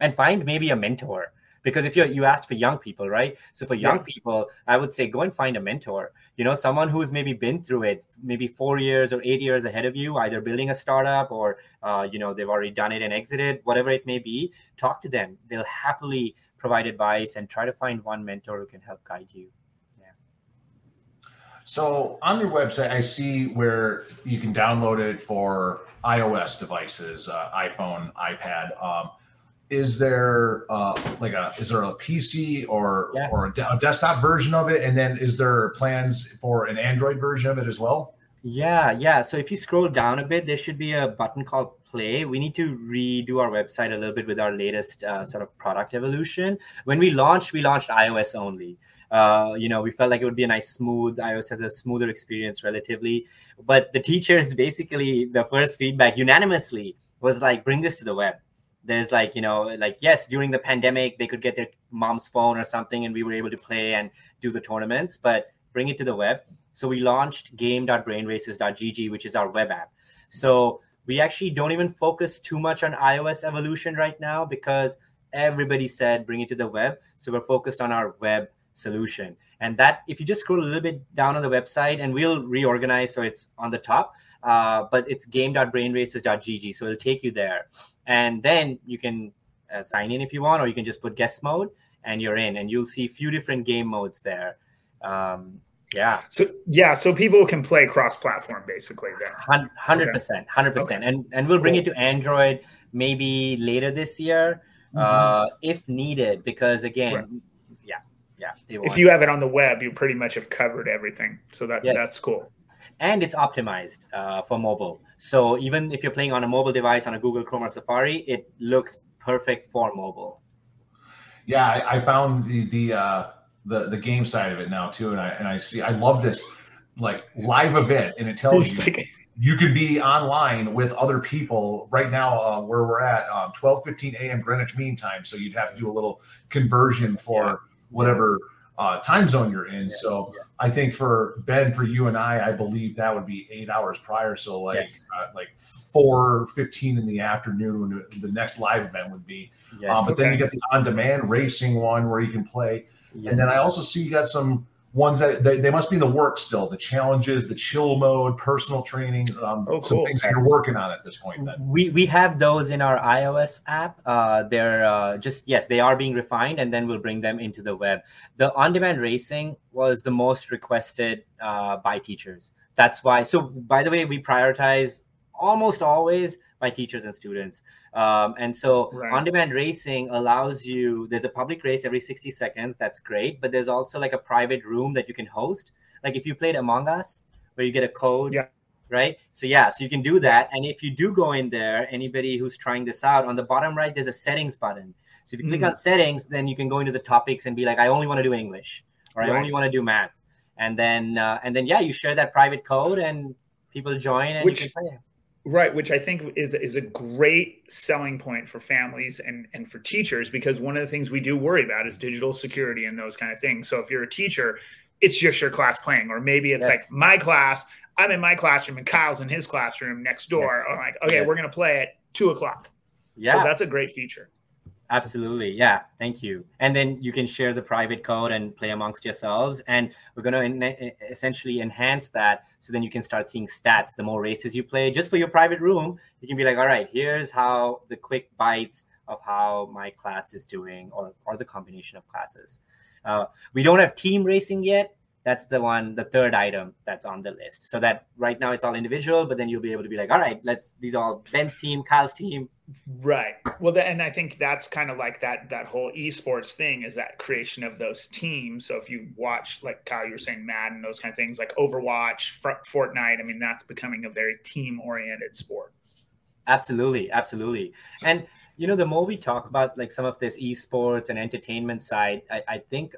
C: And find maybe a mentor because if you you asked for young people right so for young yeah. people i would say go and find a mentor you know someone who's maybe been through it maybe four years or eight years ahead of you either building a startup or uh, you know they've already done it and exited whatever it may be talk to them they'll happily provide advice and try to find one mentor who can help guide you Yeah.
A: so on your website, I see where you can download it for iOS devices, uh, iPhone, iPad. Um, is there uh, like a is there a PC or yeah. or a, de- a, desktop version of it, and then is there plans for an Android version of it as well?
C: Yeah, yeah. So if you scroll down a bit, there should be a button called Play. We need to redo our website a little bit with our latest uh, sort of product evolution. When we launched, we launched iOS only. Uh, you know, we felt like it would be a nice smooth. iOS has a smoother experience relatively, but the teachers basically the first feedback unanimously was like, bring this to the web there's like you know like yes during the pandemic they could get their mom's phone or something and we were able to play and do the tournaments but bring it to the web. So we launched game.brainracers.gg which is our web app. So we actually don't even focus too much on ios evolution right now because everybody said bring it to the web. So we're focused on our web solution. And that if you just scroll a little bit down on the website and we'll reorganize so it's on the top uh, but it's game.brainracers.gg so it'll take you there. And then you can uh, sign in if you want or you can just put guest mode and you're in and you'll see a few different game modes there. Um, yeah.
B: So yeah so people can play cross-platform basically then.
C: 100% 100% and and we'll bring cool. it to android maybe later this year mm-hmm. uh, if needed because again right. yeah yeah
B: if you have it on the web you pretty much have covered everything. So that yes. that's cool
C: and it's optimized uh, for mobile. So even if you're playing on a mobile device on a Google Chrome or Safari, it looks perfect for mobile.
A: Yeah, I, I found the the uh, the the game side of it now too, and I and I see I love this like live event, and it tells you. Like, you could be online with other people right now uh, where we're at um, 12 15 a.m greenwich mean time so you'd have to do a little conversion for whatever uh, time zone you're in. So. I think for Ben, for you and I, I believe that would be eight hours prior. So like yes. uh, like four fifteen in the afternoon when the next live event would be. Yes, um, but okay. then you get the on demand racing one where you can play, yes. and then I also see you got some ones that they, they, must be in the work still the challenges the chill mode personal training um, oh, some cool. things that you're working on at this point then.
C: we we have those in our ios app uh, they're uh, just yes they are being refined and then we'll bring them into the web the on-demand racing was the most requested uh, by teachers that's why so by the way we prioritize almost always by teachers and students. Um, and so right. on demand racing allows you, there's a public race every 60 seconds. That's great. But there's also like a private room that you can host. Like if you played Among Us, where you get a code.
B: Yeah.
C: Right. So, yeah, so you can do that. And if you do go in there, anybody who's trying this out, on the bottom right, there's a settings button. So if you click mm. on settings, then you can go into the topics and be like, I only want to do English or right. I only want to do math. And then, uh, and then, yeah, you share that private code and people join and Which, you can play.
B: Right, which I think is is a great selling point for families and and for teachers because one of the things we do worry about is digital security and those kind of things. So if you're a teacher, it's just your class playing, or maybe it's yes. like my class. I'm in my classroom and Kyle's in his classroom next door. Yes. I'm like, okay, yes. we're gonna play at two o'clock.
C: Yeah,
B: so that's a great feature.
C: Absolutely. Yeah. Thank you. And then you can share the private code and play amongst yourselves. And we're going to essentially enhance that. So then you can start seeing stats. The more races you play, just for your private room, you can be like, all right, here's how the quick bites of how my class is doing or, or the combination of classes. Uh, we don't have team racing yet that's the one the third item that's on the list so that right now it's all individual but then you'll be able to be like all right let's these are all ben's team kyle's team
B: right. Well and i think that's kind of like that that whole esports thing is that creation of those teams. So if you watch like kyle you were saying madden those kind of things like overwatch fortnite i mean that's becoming a very team oriented sport.
C: Absolutely absolutely. And you know the more we talk about like some of this esports and entertainment side i, I think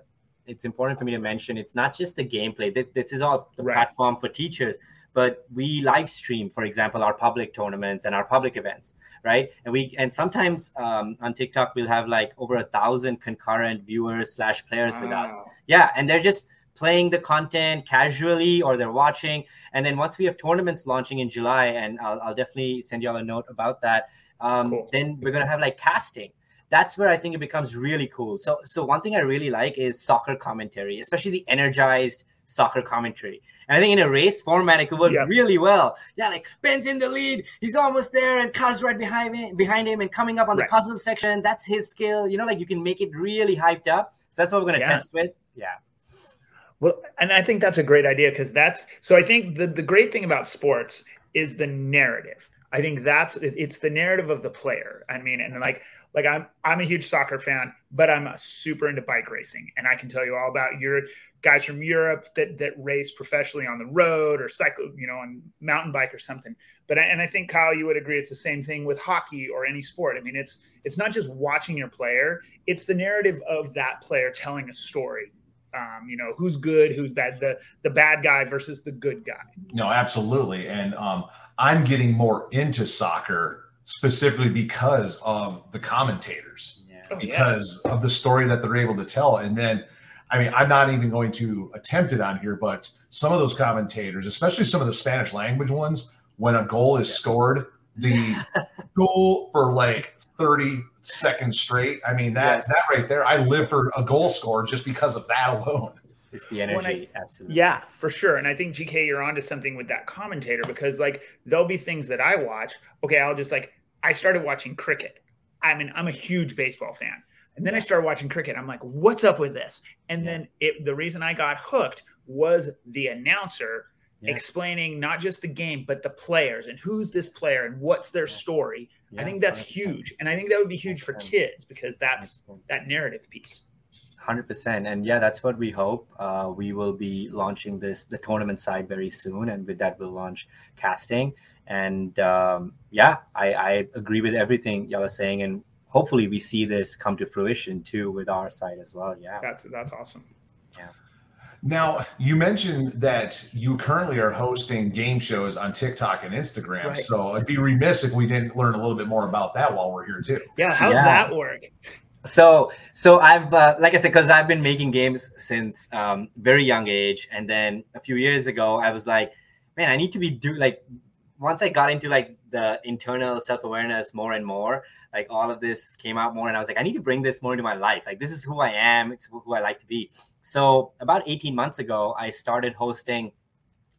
C: it's important for me to mention it's not just the gameplay. This is all the right. platform for teachers, but we live stream, for example, our public tournaments and our public events, right? And we and sometimes um, on TikTok we'll have like over a thousand concurrent viewers slash players wow. with us. Yeah, and they're just playing the content casually or they're watching. And then once we have tournaments launching in July, and I'll, I'll definitely send you all a note about that. Um, cool. Then we're gonna have like casting that's where I think it becomes really cool. So, so one thing I really like is soccer commentary, especially the energized soccer commentary. And I think in a race format, it could work yeah. really well. Yeah, like Ben's in the lead, he's almost there, and Kyle's right behind him, behind him, and coming up on right. the puzzle section. That's his skill. You know, like you can make it really hyped up. So that's what we're gonna yeah. test with. Yeah.
B: Well, and I think that's a great idea because that's so. I think the the great thing about sports is the narrative. I think that's it's the narrative of the player. I mean, and like like I'm I'm a huge soccer fan, but I'm super into bike racing, and I can tell you all about your guys from Europe that that race professionally on the road or cycle, you know, on mountain bike or something. But and I think Kyle, you would agree, it's the same thing with hockey or any sport. I mean, it's it's not just watching your player; it's the narrative of that player telling a story. Um, you know, who's good, who's bad, the the bad guy versus the good guy.
A: No, absolutely, and um, I'm getting more into soccer specifically because of the commentators, yeah. Oh, because yeah. of the story that they're able to tell. And then, I mean, I'm not even going to attempt it on here, but some of those commentators, especially some of the Spanish language ones, when a goal is yeah. scored, the goal for like 30 seconds straight. I mean, that yes. that right there, I live for a goal score just because of that alone.
C: It's the energy, I, absolutely.
B: Yeah, for sure. And I think GK, you're onto something with that commentator because like there'll be things that I watch. Okay, I'll just like I started watching cricket. I mean, I'm a huge baseball fan. And then I started watching cricket. I'm like, what's up with this? And then it the reason I got hooked was the announcer yeah. explaining not just the game, but the players and who's this player and what's their story. Yeah. I think that's huge. And I think that would be huge for kids because that's that narrative piece.
C: 100% and yeah that's what we hope uh, we will be launching this the tournament side very soon and with that we'll launch casting and um, yeah I, I agree with everything y'all are saying and hopefully we see this come to fruition too with our side as well yeah.
B: That's that's awesome.
C: Yeah.
A: Now you mentioned that you currently are hosting game shows on tiktok and instagram right. so i'd be remiss if we didn't learn a little bit more about that while we're here too.
B: Yeah how's yeah. that work?
C: So so i've uh, like i said because i've been making games since um, very young age and then a few years ago i was like man i need to be do like once i got into like the internal self-awareness more and more like all of this came out more and i was like i need to bring this more into my life like this is who i am it's who i like to be so about 18 months ago i started hosting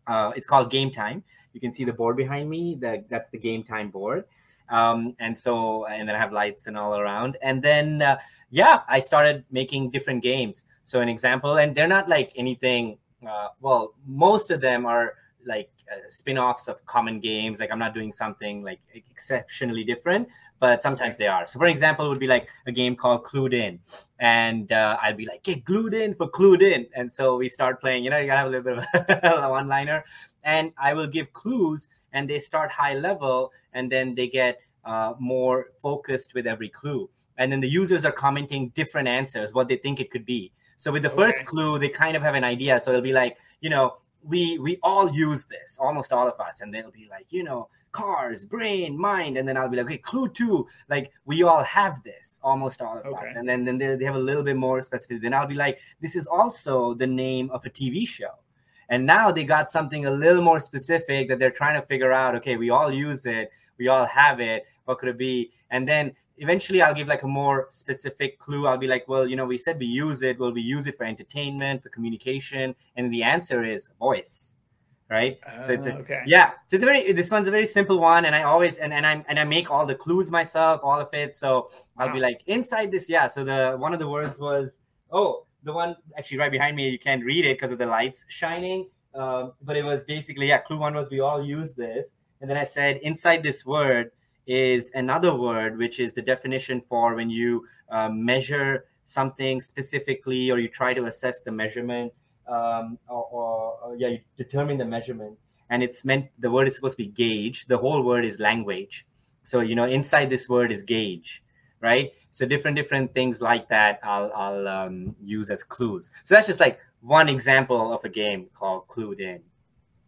C: uh, it's called game time you can see the board behind me that that's the game time board um, and so and then I have lights and all around. And then uh, yeah, I started making different games. So an example, and they're not like anything. Uh, well, most of them are like uh, spin-offs of common games. Like I'm not doing something like exceptionally different, but sometimes they are. So for example, it would be like a game called Clued In, and uh, I'd be like, get glued in for Clued In, and so we start playing. You know, you gotta have a little bit of a one-liner, and I will give clues, and they start high level, and then they get uh, more focused with every clue. And then the users are commenting different answers, what they think it could be. So with the okay. first clue, they kind of have an idea. So it'll be like, you know, we we all use this, almost all of us, and they'll be like, you know, cars, brain, mind, and then I'll be like, okay, clue two, like we all have this, almost all of okay. us, and then then they, they have a little bit more specific. Then I'll be like, this is also the name of a TV show. And now they got something a little more specific that they're trying to figure out. Okay, we all use it we all have it what could it be and then eventually i'll give like a more specific clue. I'll be like well you know we said we use it. Well we use it for entertainment for communication. And the answer is voice right? So it's a,
B: Oh, okay.
C: yeah. So it's a very this one's a very simple one. And i always and, and i and i make all the clues myself all of it. So i'll be like inside this yeah. So the one of the words was oh the one actually right behind me you can't read it because of the lights shining. Um, but it was basically yeah clue one was we all use this. And then i said inside this word is another word which is the definition for when you uh, measure something specifically or you try to assess the measurement um, or, or, or yeah you determine the measurement. And it's meant the word is supposed to be gauge. The whole word is language. So you know inside this word is gauge right? So different different things like that i'll i'll um, use as clues. So that's just like one example of a game called clued in.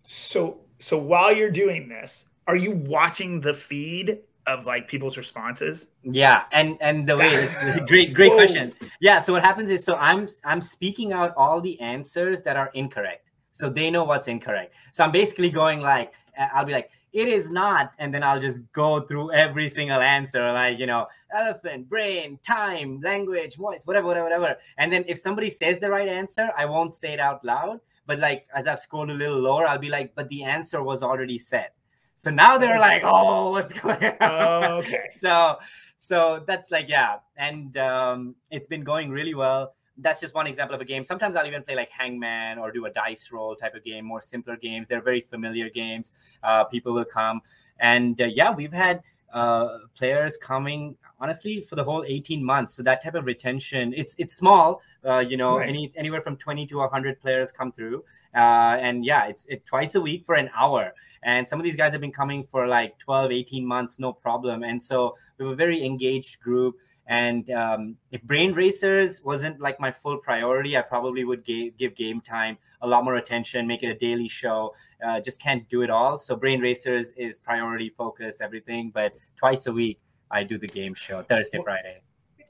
B: So so while you're doing this, are you watching the feed of like people's responses?
C: yeah and and the way great great
B: Whoa.
C: question yeah so what happens is so i'm i'm speaking out all the answers that are incorrect. So they know what's incorrect. So i'm basically going like i'll be like it is not and then i'll just go through every single answer like you know elephant brain time language voice whatever whatever whatever. And then if somebody says the right answer i won't say it out loud but like as i've scrolled a little lower i'll be like but the answer was already said so now they're like oh what's going on?
B: Okay.
C: so so that's like yeah. And um, it's been going really well. That's just one example of a game. Sometimes i'll even play like hangman or do a dice roll type of game more simpler games. They're very familiar games. Uh, people will come. And uh, yeah we've had uh, players coming honestly for the whole 18 months. So that type of retention it's it's small. Uh, you know
B: Right.
C: any anywhere from 20 to 100 players come through uh, and yeah it's it twice a week for an hour. And some of these guys have been coming for like 12 18 months no problem. And so we have a very engaged group. And um, if brain racers wasn't like my full priority i probably would ga- give game time a lot more attention make it a daily show. Uh, just can't do it all. So brain racers is priority focus everything. But twice a week i do the game show thursday friday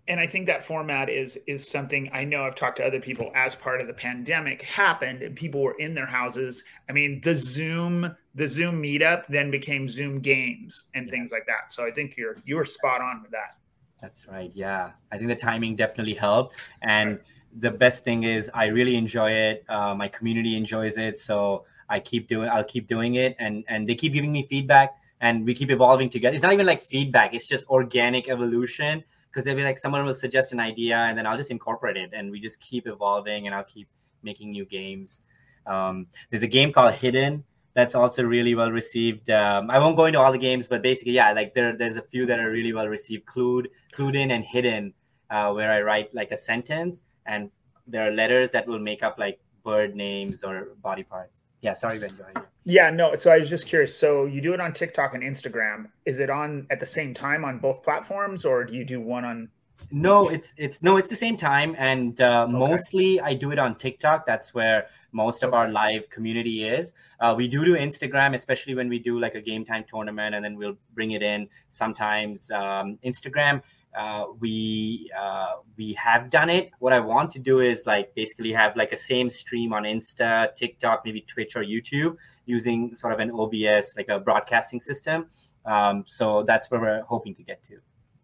B: and I think that format is is something I know I've talked to other people as part of the pandemic happened and people were in their houses. I mean, the Zoom the Zoom meetup then became Zoom games and things like that. So I think you're you were spot on with that.
C: That's right. Yeah. I think the timing definitely helped. And the best thing is I really enjoy it. Uh, my community enjoys it. So I keep doing I'll keep doing it and and they keep giving me feedback and we keep evolving together. It's not even like feedback, it's just organic evolution. Because they'll be like someone will suggest an idea and then I'll just incorporate it and we just keep evolving and I'll keep making new games. Um, there's a game called Hidden that's also really well received. Um, I won't go into all the games, but basically, yeah, like there, there's a few that are really well received. Clued, clued in, and hidden, uh, where I write like a sentence, and there are letters that will make up like bird names or body parts. Yeah, sorry, Ben. Go ahead.
B: Yeah, no. So I was just curious. So you do it on TikTok and Instagram. Is it on at the same time on both platforms, or do you do one on?
C: No, it's it's no, it's the same time, and uh, mostly I do it on TikTok. That's where most of our live community is. Uh, we do do Instagram, especially when we do like a game time tournament, and then we'll bring it in sometimes. Um, Instagram, uh, we uh, we have done it. What I want to do is like basically have like a same stream on Insta, TikTok, maybe Twitch or YouTube, using sort of an OBS like a broadcasting system. Um, so that's where we're hoping to get to.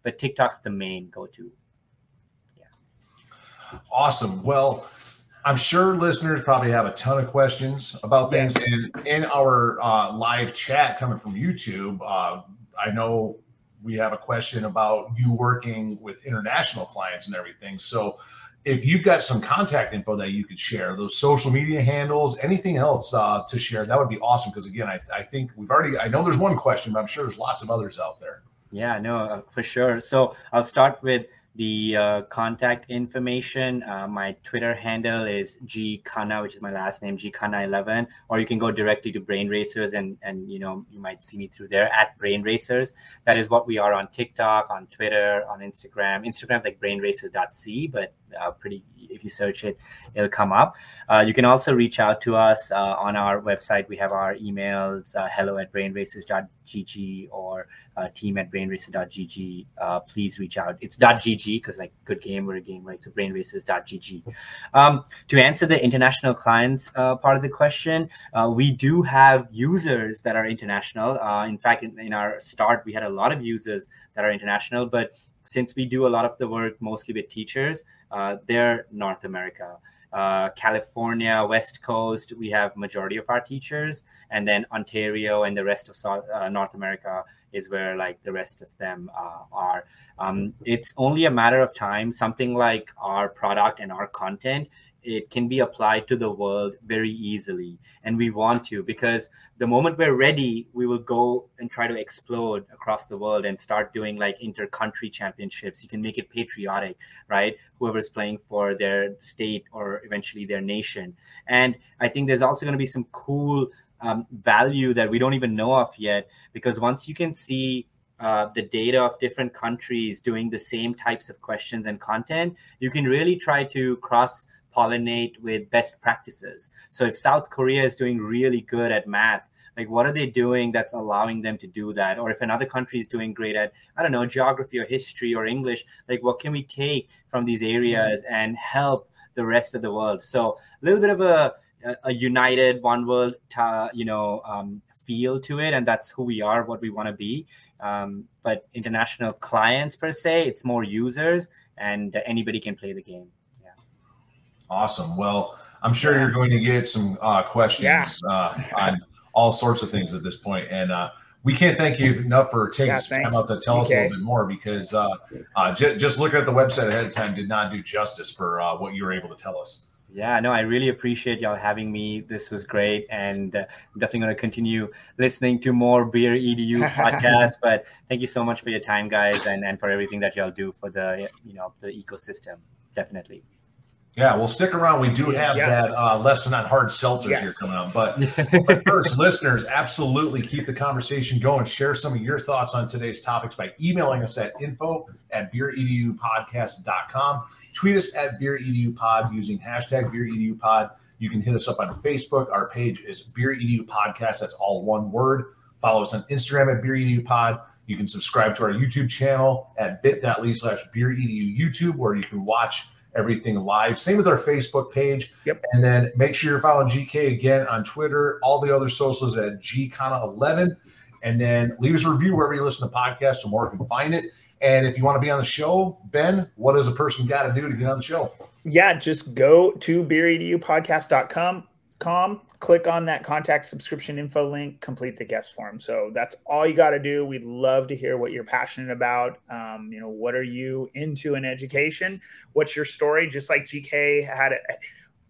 C: But TikTok's the main go-to. Yeah.
A: Awesome. Well, I'm sure listeners probably have a ton of questions about things.
B: Yes.
A: And in our uh, live chat coming from YouTube, uh, I know we have a question about you working with international clients and everything. So if you've got some contact info that you could share, those social media handles, anything else uh, to share, that would be awesome. Because again, I, I think we've already, I know there's one question, but I'm sure there's lots of others out there.
C: Yeah, no, uh, for sure. So I'll start with the uh, contact information. Uh, my Twitter handle is gkhanna, which is my last name, gkhanna11. Or you can go directly to Brain Racers, and and you know you might see me through there at Brain Racers. That is what we are on TikTok, on Twitter, on Instagram. Instagram's like brainracers.c, but uh, pretty. If you search it, it'll come up. Uh, you can also reach out to us uh, on our website. We have our emails: uh, hello at brainracers.gg or uh, team at brainracers.gg. Please reach out. It's .gg because like good game, we're a game, right? So brainracers.gg. Um, to answer the international clients part of the question, we do have users that are international. In fact, in, in our start, we had a lot of users that are international, but since we do a lot of the work mostly with teachers, uh, they're North America. Uh, California, West Coast, we have majority of our teachers, and then Ontario and the rest of South, uh, North America is where like the rest of them uh, are. Um, it's only a matter of time. Something like our product and our content it can be applied to the world very easily. And we want to because the moment we're ready we will go and try to explode across the world and start doing like inter-country championships. You can make it patriotic right? Whoever's playing for their state or eventually their nation. And i think there's also going to be some cool um, value that we don't even know of yet because once you can see uh, the data of different countries doing the same types of questions and content, you can really try to cross pollinate with best practices. So if South Korea is doing really good at math, like what are they doing that's allowing them to do that? Or if another country is doing great at, I don't know, geography or history or English, like what can we take from these areas and help the rest of the world? So a little bit of a, a united one world, you know, um, feel to it. And that's who we are, what we want to be. Um, but international clients per se, it's more users and anybody can play the game.
A: Awesome. Well, I'm sure you're going to get some uh, questions yeah. uh, on all sorts of things at this point, and uh, we can't thank you enough for taking yeah, some time out to tell us a little bit more because uh, uh, j- just looking at the website ahead of time did not do justice for uh, what you were able to tell us.
C: Yeah, no, I really appreciate y'all having me. This was great, and I'm definitely going to continue listening to more Beer EDU podcasts. but thank you so much for your time, guys, and and for everything that y'all do for the you know the ecosystem. Definitely.
A: Yeah, well, stick around. We do have yes. that uh, lesson on hard seltzers yes. here coming up. But, but first, listeners, absolutely keep the conversation going. Share some of your thoughts on today's topics by emailing us at info at beeredupodcast.com. Tweet us at beeredupod using hashtag beeredupod. You can hit us up on Facebook. Our page is Beer Edu Podcast. That's all one word. Follow us on Instagram at Beer Edu Pod. You can subscribe to our YouTube channel at bit.ly slash Beer Edu YouTube, where you can watch – everything live. Same with our Facebook page.
B: Yep.
A: And then make sure you're following GK again on Twitter, all the other socials at GKhanna11. And then leave us a review wherever you listen to podcasts so more can find it. And if you want to be on the show, Ben, what does a person got to do to get on the show?
B: Yeah, just go to beeredupodcast.com com, click on that contact subscription info link, complete the guest form. So that's all you got to do. We'd love to hear what you're passionate about. Um, you know, what are you into in education? What's your story? Just like GK had a,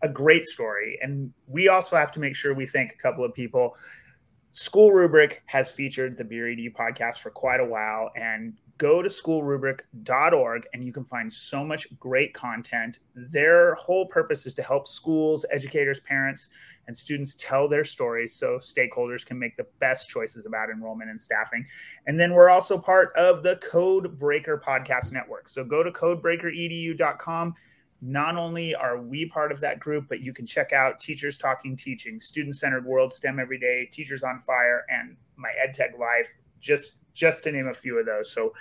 B: a great story. And we also have to make sure we thank a couple of people. School Rubric has featured the Beer EDU podcast for quite a while, and go to schoolrubric.org and you can find so much great content. Their whole purpose is to help schools, educators, parents, and students tell their stories so stakeholders can make the best choices about enrollment and staffing. And then we're also part of the Code Breaker Podcast Network. So go to codebreakeredu.com. Not only are we part of that group, but you can check out Teachers Talking Teaching, Student Centered World, STEM Every Day, Teachers on Fire, and My EdTech Life. Just just to name a few of those. So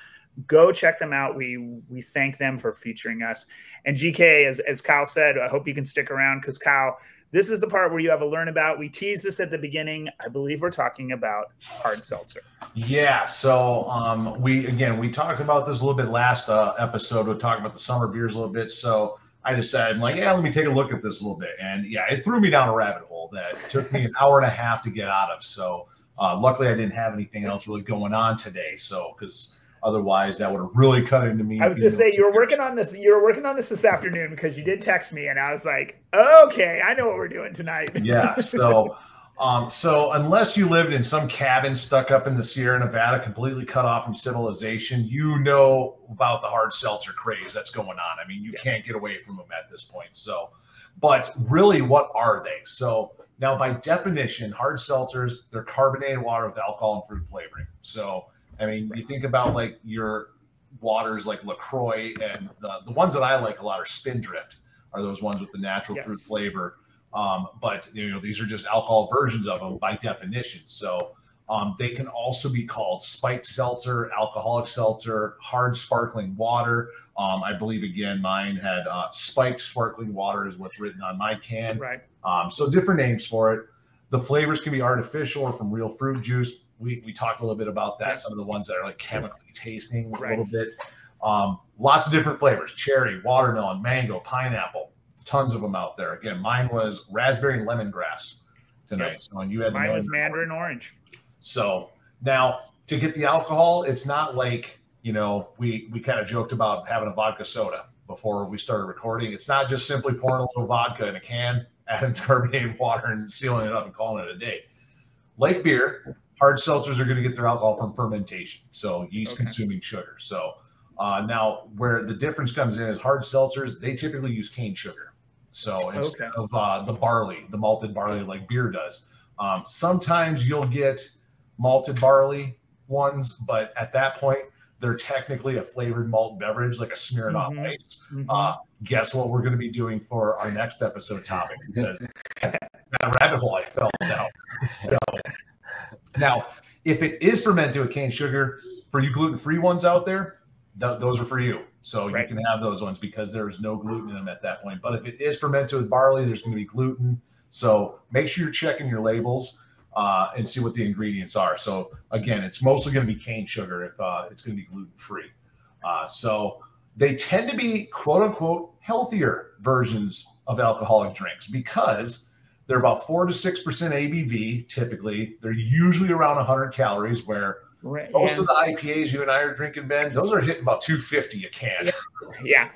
B: go check them out. We we thank them for featuring us. And GK, as as Kyle said, I hope you can stick around because Kyle, this is the part where you have a learn about. We teased this at the beginning. I believe we're talking about hard seltzer.
A: Yeah. So um, we again we talked about this a little bit last uh, episode. We talked about the summer beers a little bit. So I decided, I'm like, yeah, let me take a look at this a little bit. And yeah, it threw me down a rabbit hole that took me an hour and a half to get out of. So uh, luckily, I didn't have anything else really going on today. So, because otherwise, that would have really cut into me.
B: I was just say you were working on this. You were working on this this afternoon because you did text me, and I was like, okay, I know what we're doing tonight.
A: yeah. So, um, so unless you lived in some cabin stuck up in the Sierra Nevada, completely cut off from civilization, you know about the hard seltzer craze that's going on. I mean, you yes. can't get away from them at this point. So, but really, what are they? So now, by definition, hard seltzers, they're carbonated water with alcohol and fruit flavoring. So, I mean, you think about like your waters like LaCroix and the, the ones that I like a lot are Spindrift are those ones with the natural
B: Yes.
A: fruit flavor. Um, but you know, these are just alcohol versions of them by definition. So um, they can also be called spiked seltzer, alcoholic seltzer, hard sparkling water. Um, I believe again, mine had uh, spiked sparkling water is what's written on my can.
B: Right.
A: Um, so different names for it. The flavors can be artificial or from real fruit juice. We, we talked a little bit about that. Some of the ones that are like chemically tasting a
B: Right.
A: little bit. Um, lots of different flavors: cherry, watermelon, mango, pineapple. Tons of them out there. Again, mine was raspberry and lemongrass tonight.
B: Yep.
A: So and you had
B: Mine was
A: mandarin.
B: Mandarin Orange.
A: So now to get the alcohol, it's not like you know we we kind of joked about having a vodka soda before we started recording. It's not just simply pouring a little vodka in a can, adding carbonated water, and sealing it up and calling it a day. Like beer, hard seltzers are going to get their alcohol from fermentation, so yeast
B: Okay.
A: consuming sugar. So uh, now where the difference comes in is hard seltzers they typically use cane sugar. So instead
B: Okay.
A: of uh, the barley, the malted barley like beer does. Um, sometimes you'll get malted barley ones, but at that point, they're technically a flavored malt beverage, like a Smirnoff
B: Mhm.
A: Ice.
B: Mhm.
A: Uh, guess what we're going to be doing for our next episode topic? Because that rabbit hole I fell down. So now, if it is fermented with cane sugar, for you gluten-free ones out there, th- those are for you. So
B: Right.
A: you can have those ones because there's no gluten in them at that point. But if it is fermented with barley, there's going to be gluten. So make sure you're checking your labels uh, and see what the ingredients are. So again, it's mostly going to be cane sugar if uh, it's going to be gluten free. Uh, so they tend to be quote unquote healthier versions of alcoholic drinks because they're about four to six percent ABV. Typically, they're usually around 100 calories. Where
B: Right.
A: most of the IPAs you and I are drinking, Ben, those are hitting about 250 a can.
B: Yeah. yeah.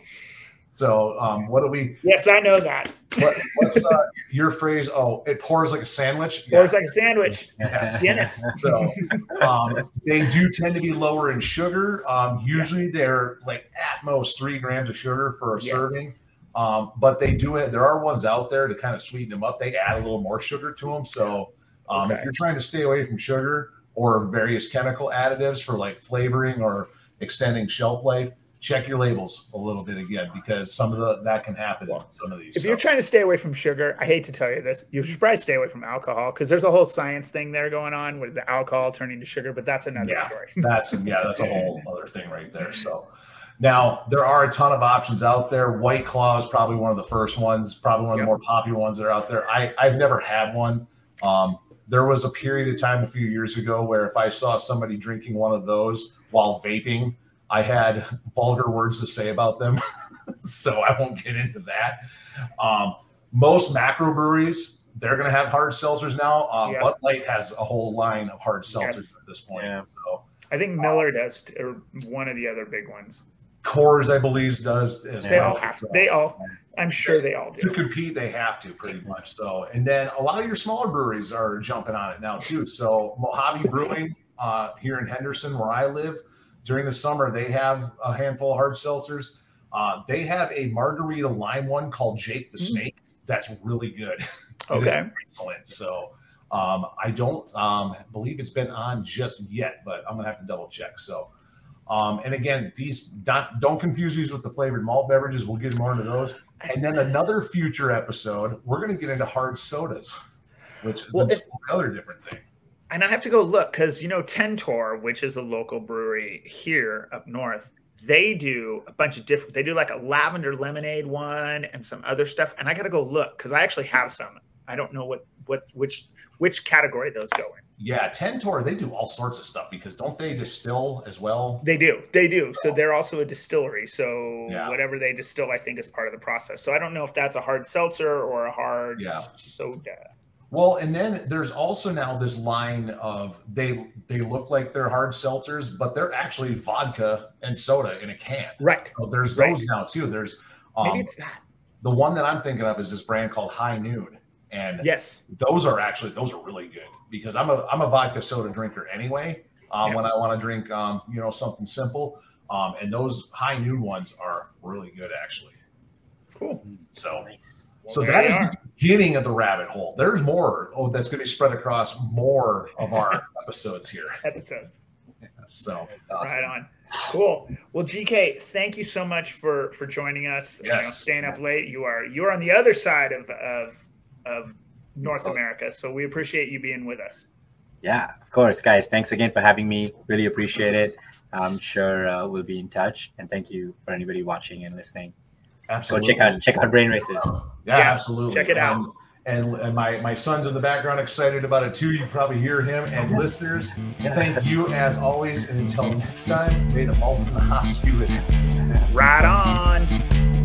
A: So um, what do we?
B: Yes, I know that.
A: What, what's uh, your phrase? Oh, it pours like a sandwich.
B: Or it's like a sandwich.
A: Yeah.
B: Guinness.
A: So um, they do tend to be lower in sugar. Um, usually they're like at most three grams of sugar for a
B: Yes.
A: serving. Um, but they do it. There are ones out there to kind of sweeten them up. They add a little more sugar to them. So um, if you're trying to stay away from sugar or various chemical additives for like flavoring or extending shelf life, check your labels a little bit again because some of the that can happen in some of these.
B: If
A: So-
B: you're trying to stay away from sugar, I hate to tell you this, you should probably stay away from alcohol because there's a whole science thing there going on with the alcohol turning to sugar, but that's another
A: Yeah.
B: story.
A: That's yeah, that's a whole other thing right there. So now there are a ton of options out there. White Claw is probably one of the first ones, probably one of the more popular ones that are out there. I, I've never had one. Um, there was a period of time a few years ago where if I saw somebody drinking one of those while vaping, I had vulgar words to say about them. so I won't get into that. Um, most macro breweries, they're going to have hard seltzers now. Um,
B: Yeah.
A: Bud Light has a whole line of hard seltzers
B: Yes.
A: at this point.
C: Yeah.
A: So
B: I think Miller does, or one of the other big ones.
A: Coors, I believe, does as
B: They
A: well.
B: all have.
A: So
B: They all. I'm sure they all do.
A: to compete, they have to pretty much. So, and then a lot of your smaller breweries are jumping on it now too. So, Mojave Brewing uh, here in Henderson, where I live, during the summer they have a handful of hard seltzers. Uh, they have a margarita lime one called Jake the
B: Mm.
A: Snake. That's really good.
B: Okay.
A: excellent. So, um, I don't um, believe it's been on just yet, but I'm gonna have to double check. So. Um, and again, these not, don't confuse these with the flavored malt beverages. We'll get more into those. And then another future episode, we're going to get into hard sodas, which is
B: Well,
A: a other different thing.
B: And I have to go look because you know Tentor, which is a local brewery here up north, they do a bunch of different. They do like a lavender lemonade one and some other stuff. And I got to go look because I actually have some. I don't know what what which which category those go in.
A: Yeah, Tentor, they do all sorts of stuff because don't they distill as well?
B: They do, they do. So they're also a distillery. So
A: Yeah.
B: whatever they distill, I think is part of the process. So I don't know if that's a hard seltzer or a hard
A: Yeah.
B: soda.
A: Well, and then there's also now this line of they they look like they're hard seltzers, but they're actually vodka and soda in a can.
B: Right.
A: So there's
B: Right.
A: those now too. There's
B: Maybe
A: um,
B: it's that.
A: the one that I'm thinking of is this brand called High Noon, and
B: Yes.
A: those are actually those are really good because I'm a I'm a vodka soda drinker anyway. Um,
B: Yeah.
A: When I want to drink, um, you know, something simple, um, and those high noon ones are really good actually.
B: Cool.
A: So,
C: Nice.
A: So
B: Well, there
A: that
B: are.
A: the beginning of the rabbit hole. There's more. Oh, that's going to be spread across more of our episodes here.
B: episodes.
A: So,
C: awesome.
B: Right on. Cool. Well, GK, thank you so much for for joining us.
A: Yes.
B: You know, staying up late. You are you are on the other side of of of North America, so we appreciate you being with us.
C: Yeah, of course, guys. Thanks again for having me. Really appreciate it. I'm sure uh, we'll be in touch. And thank you for anybody watching and listening.
A: Absolutely.
C: Go check out check out Brain Racers.
A: Yeah,
B: Yeah,
A: absolutely.
B: check it out.
A: And, and, and my, my son's in the background excited about it too. You probably hear him. And listeners, thank you as always. And until next time, may the malts and the hops be with you.
B: Right on.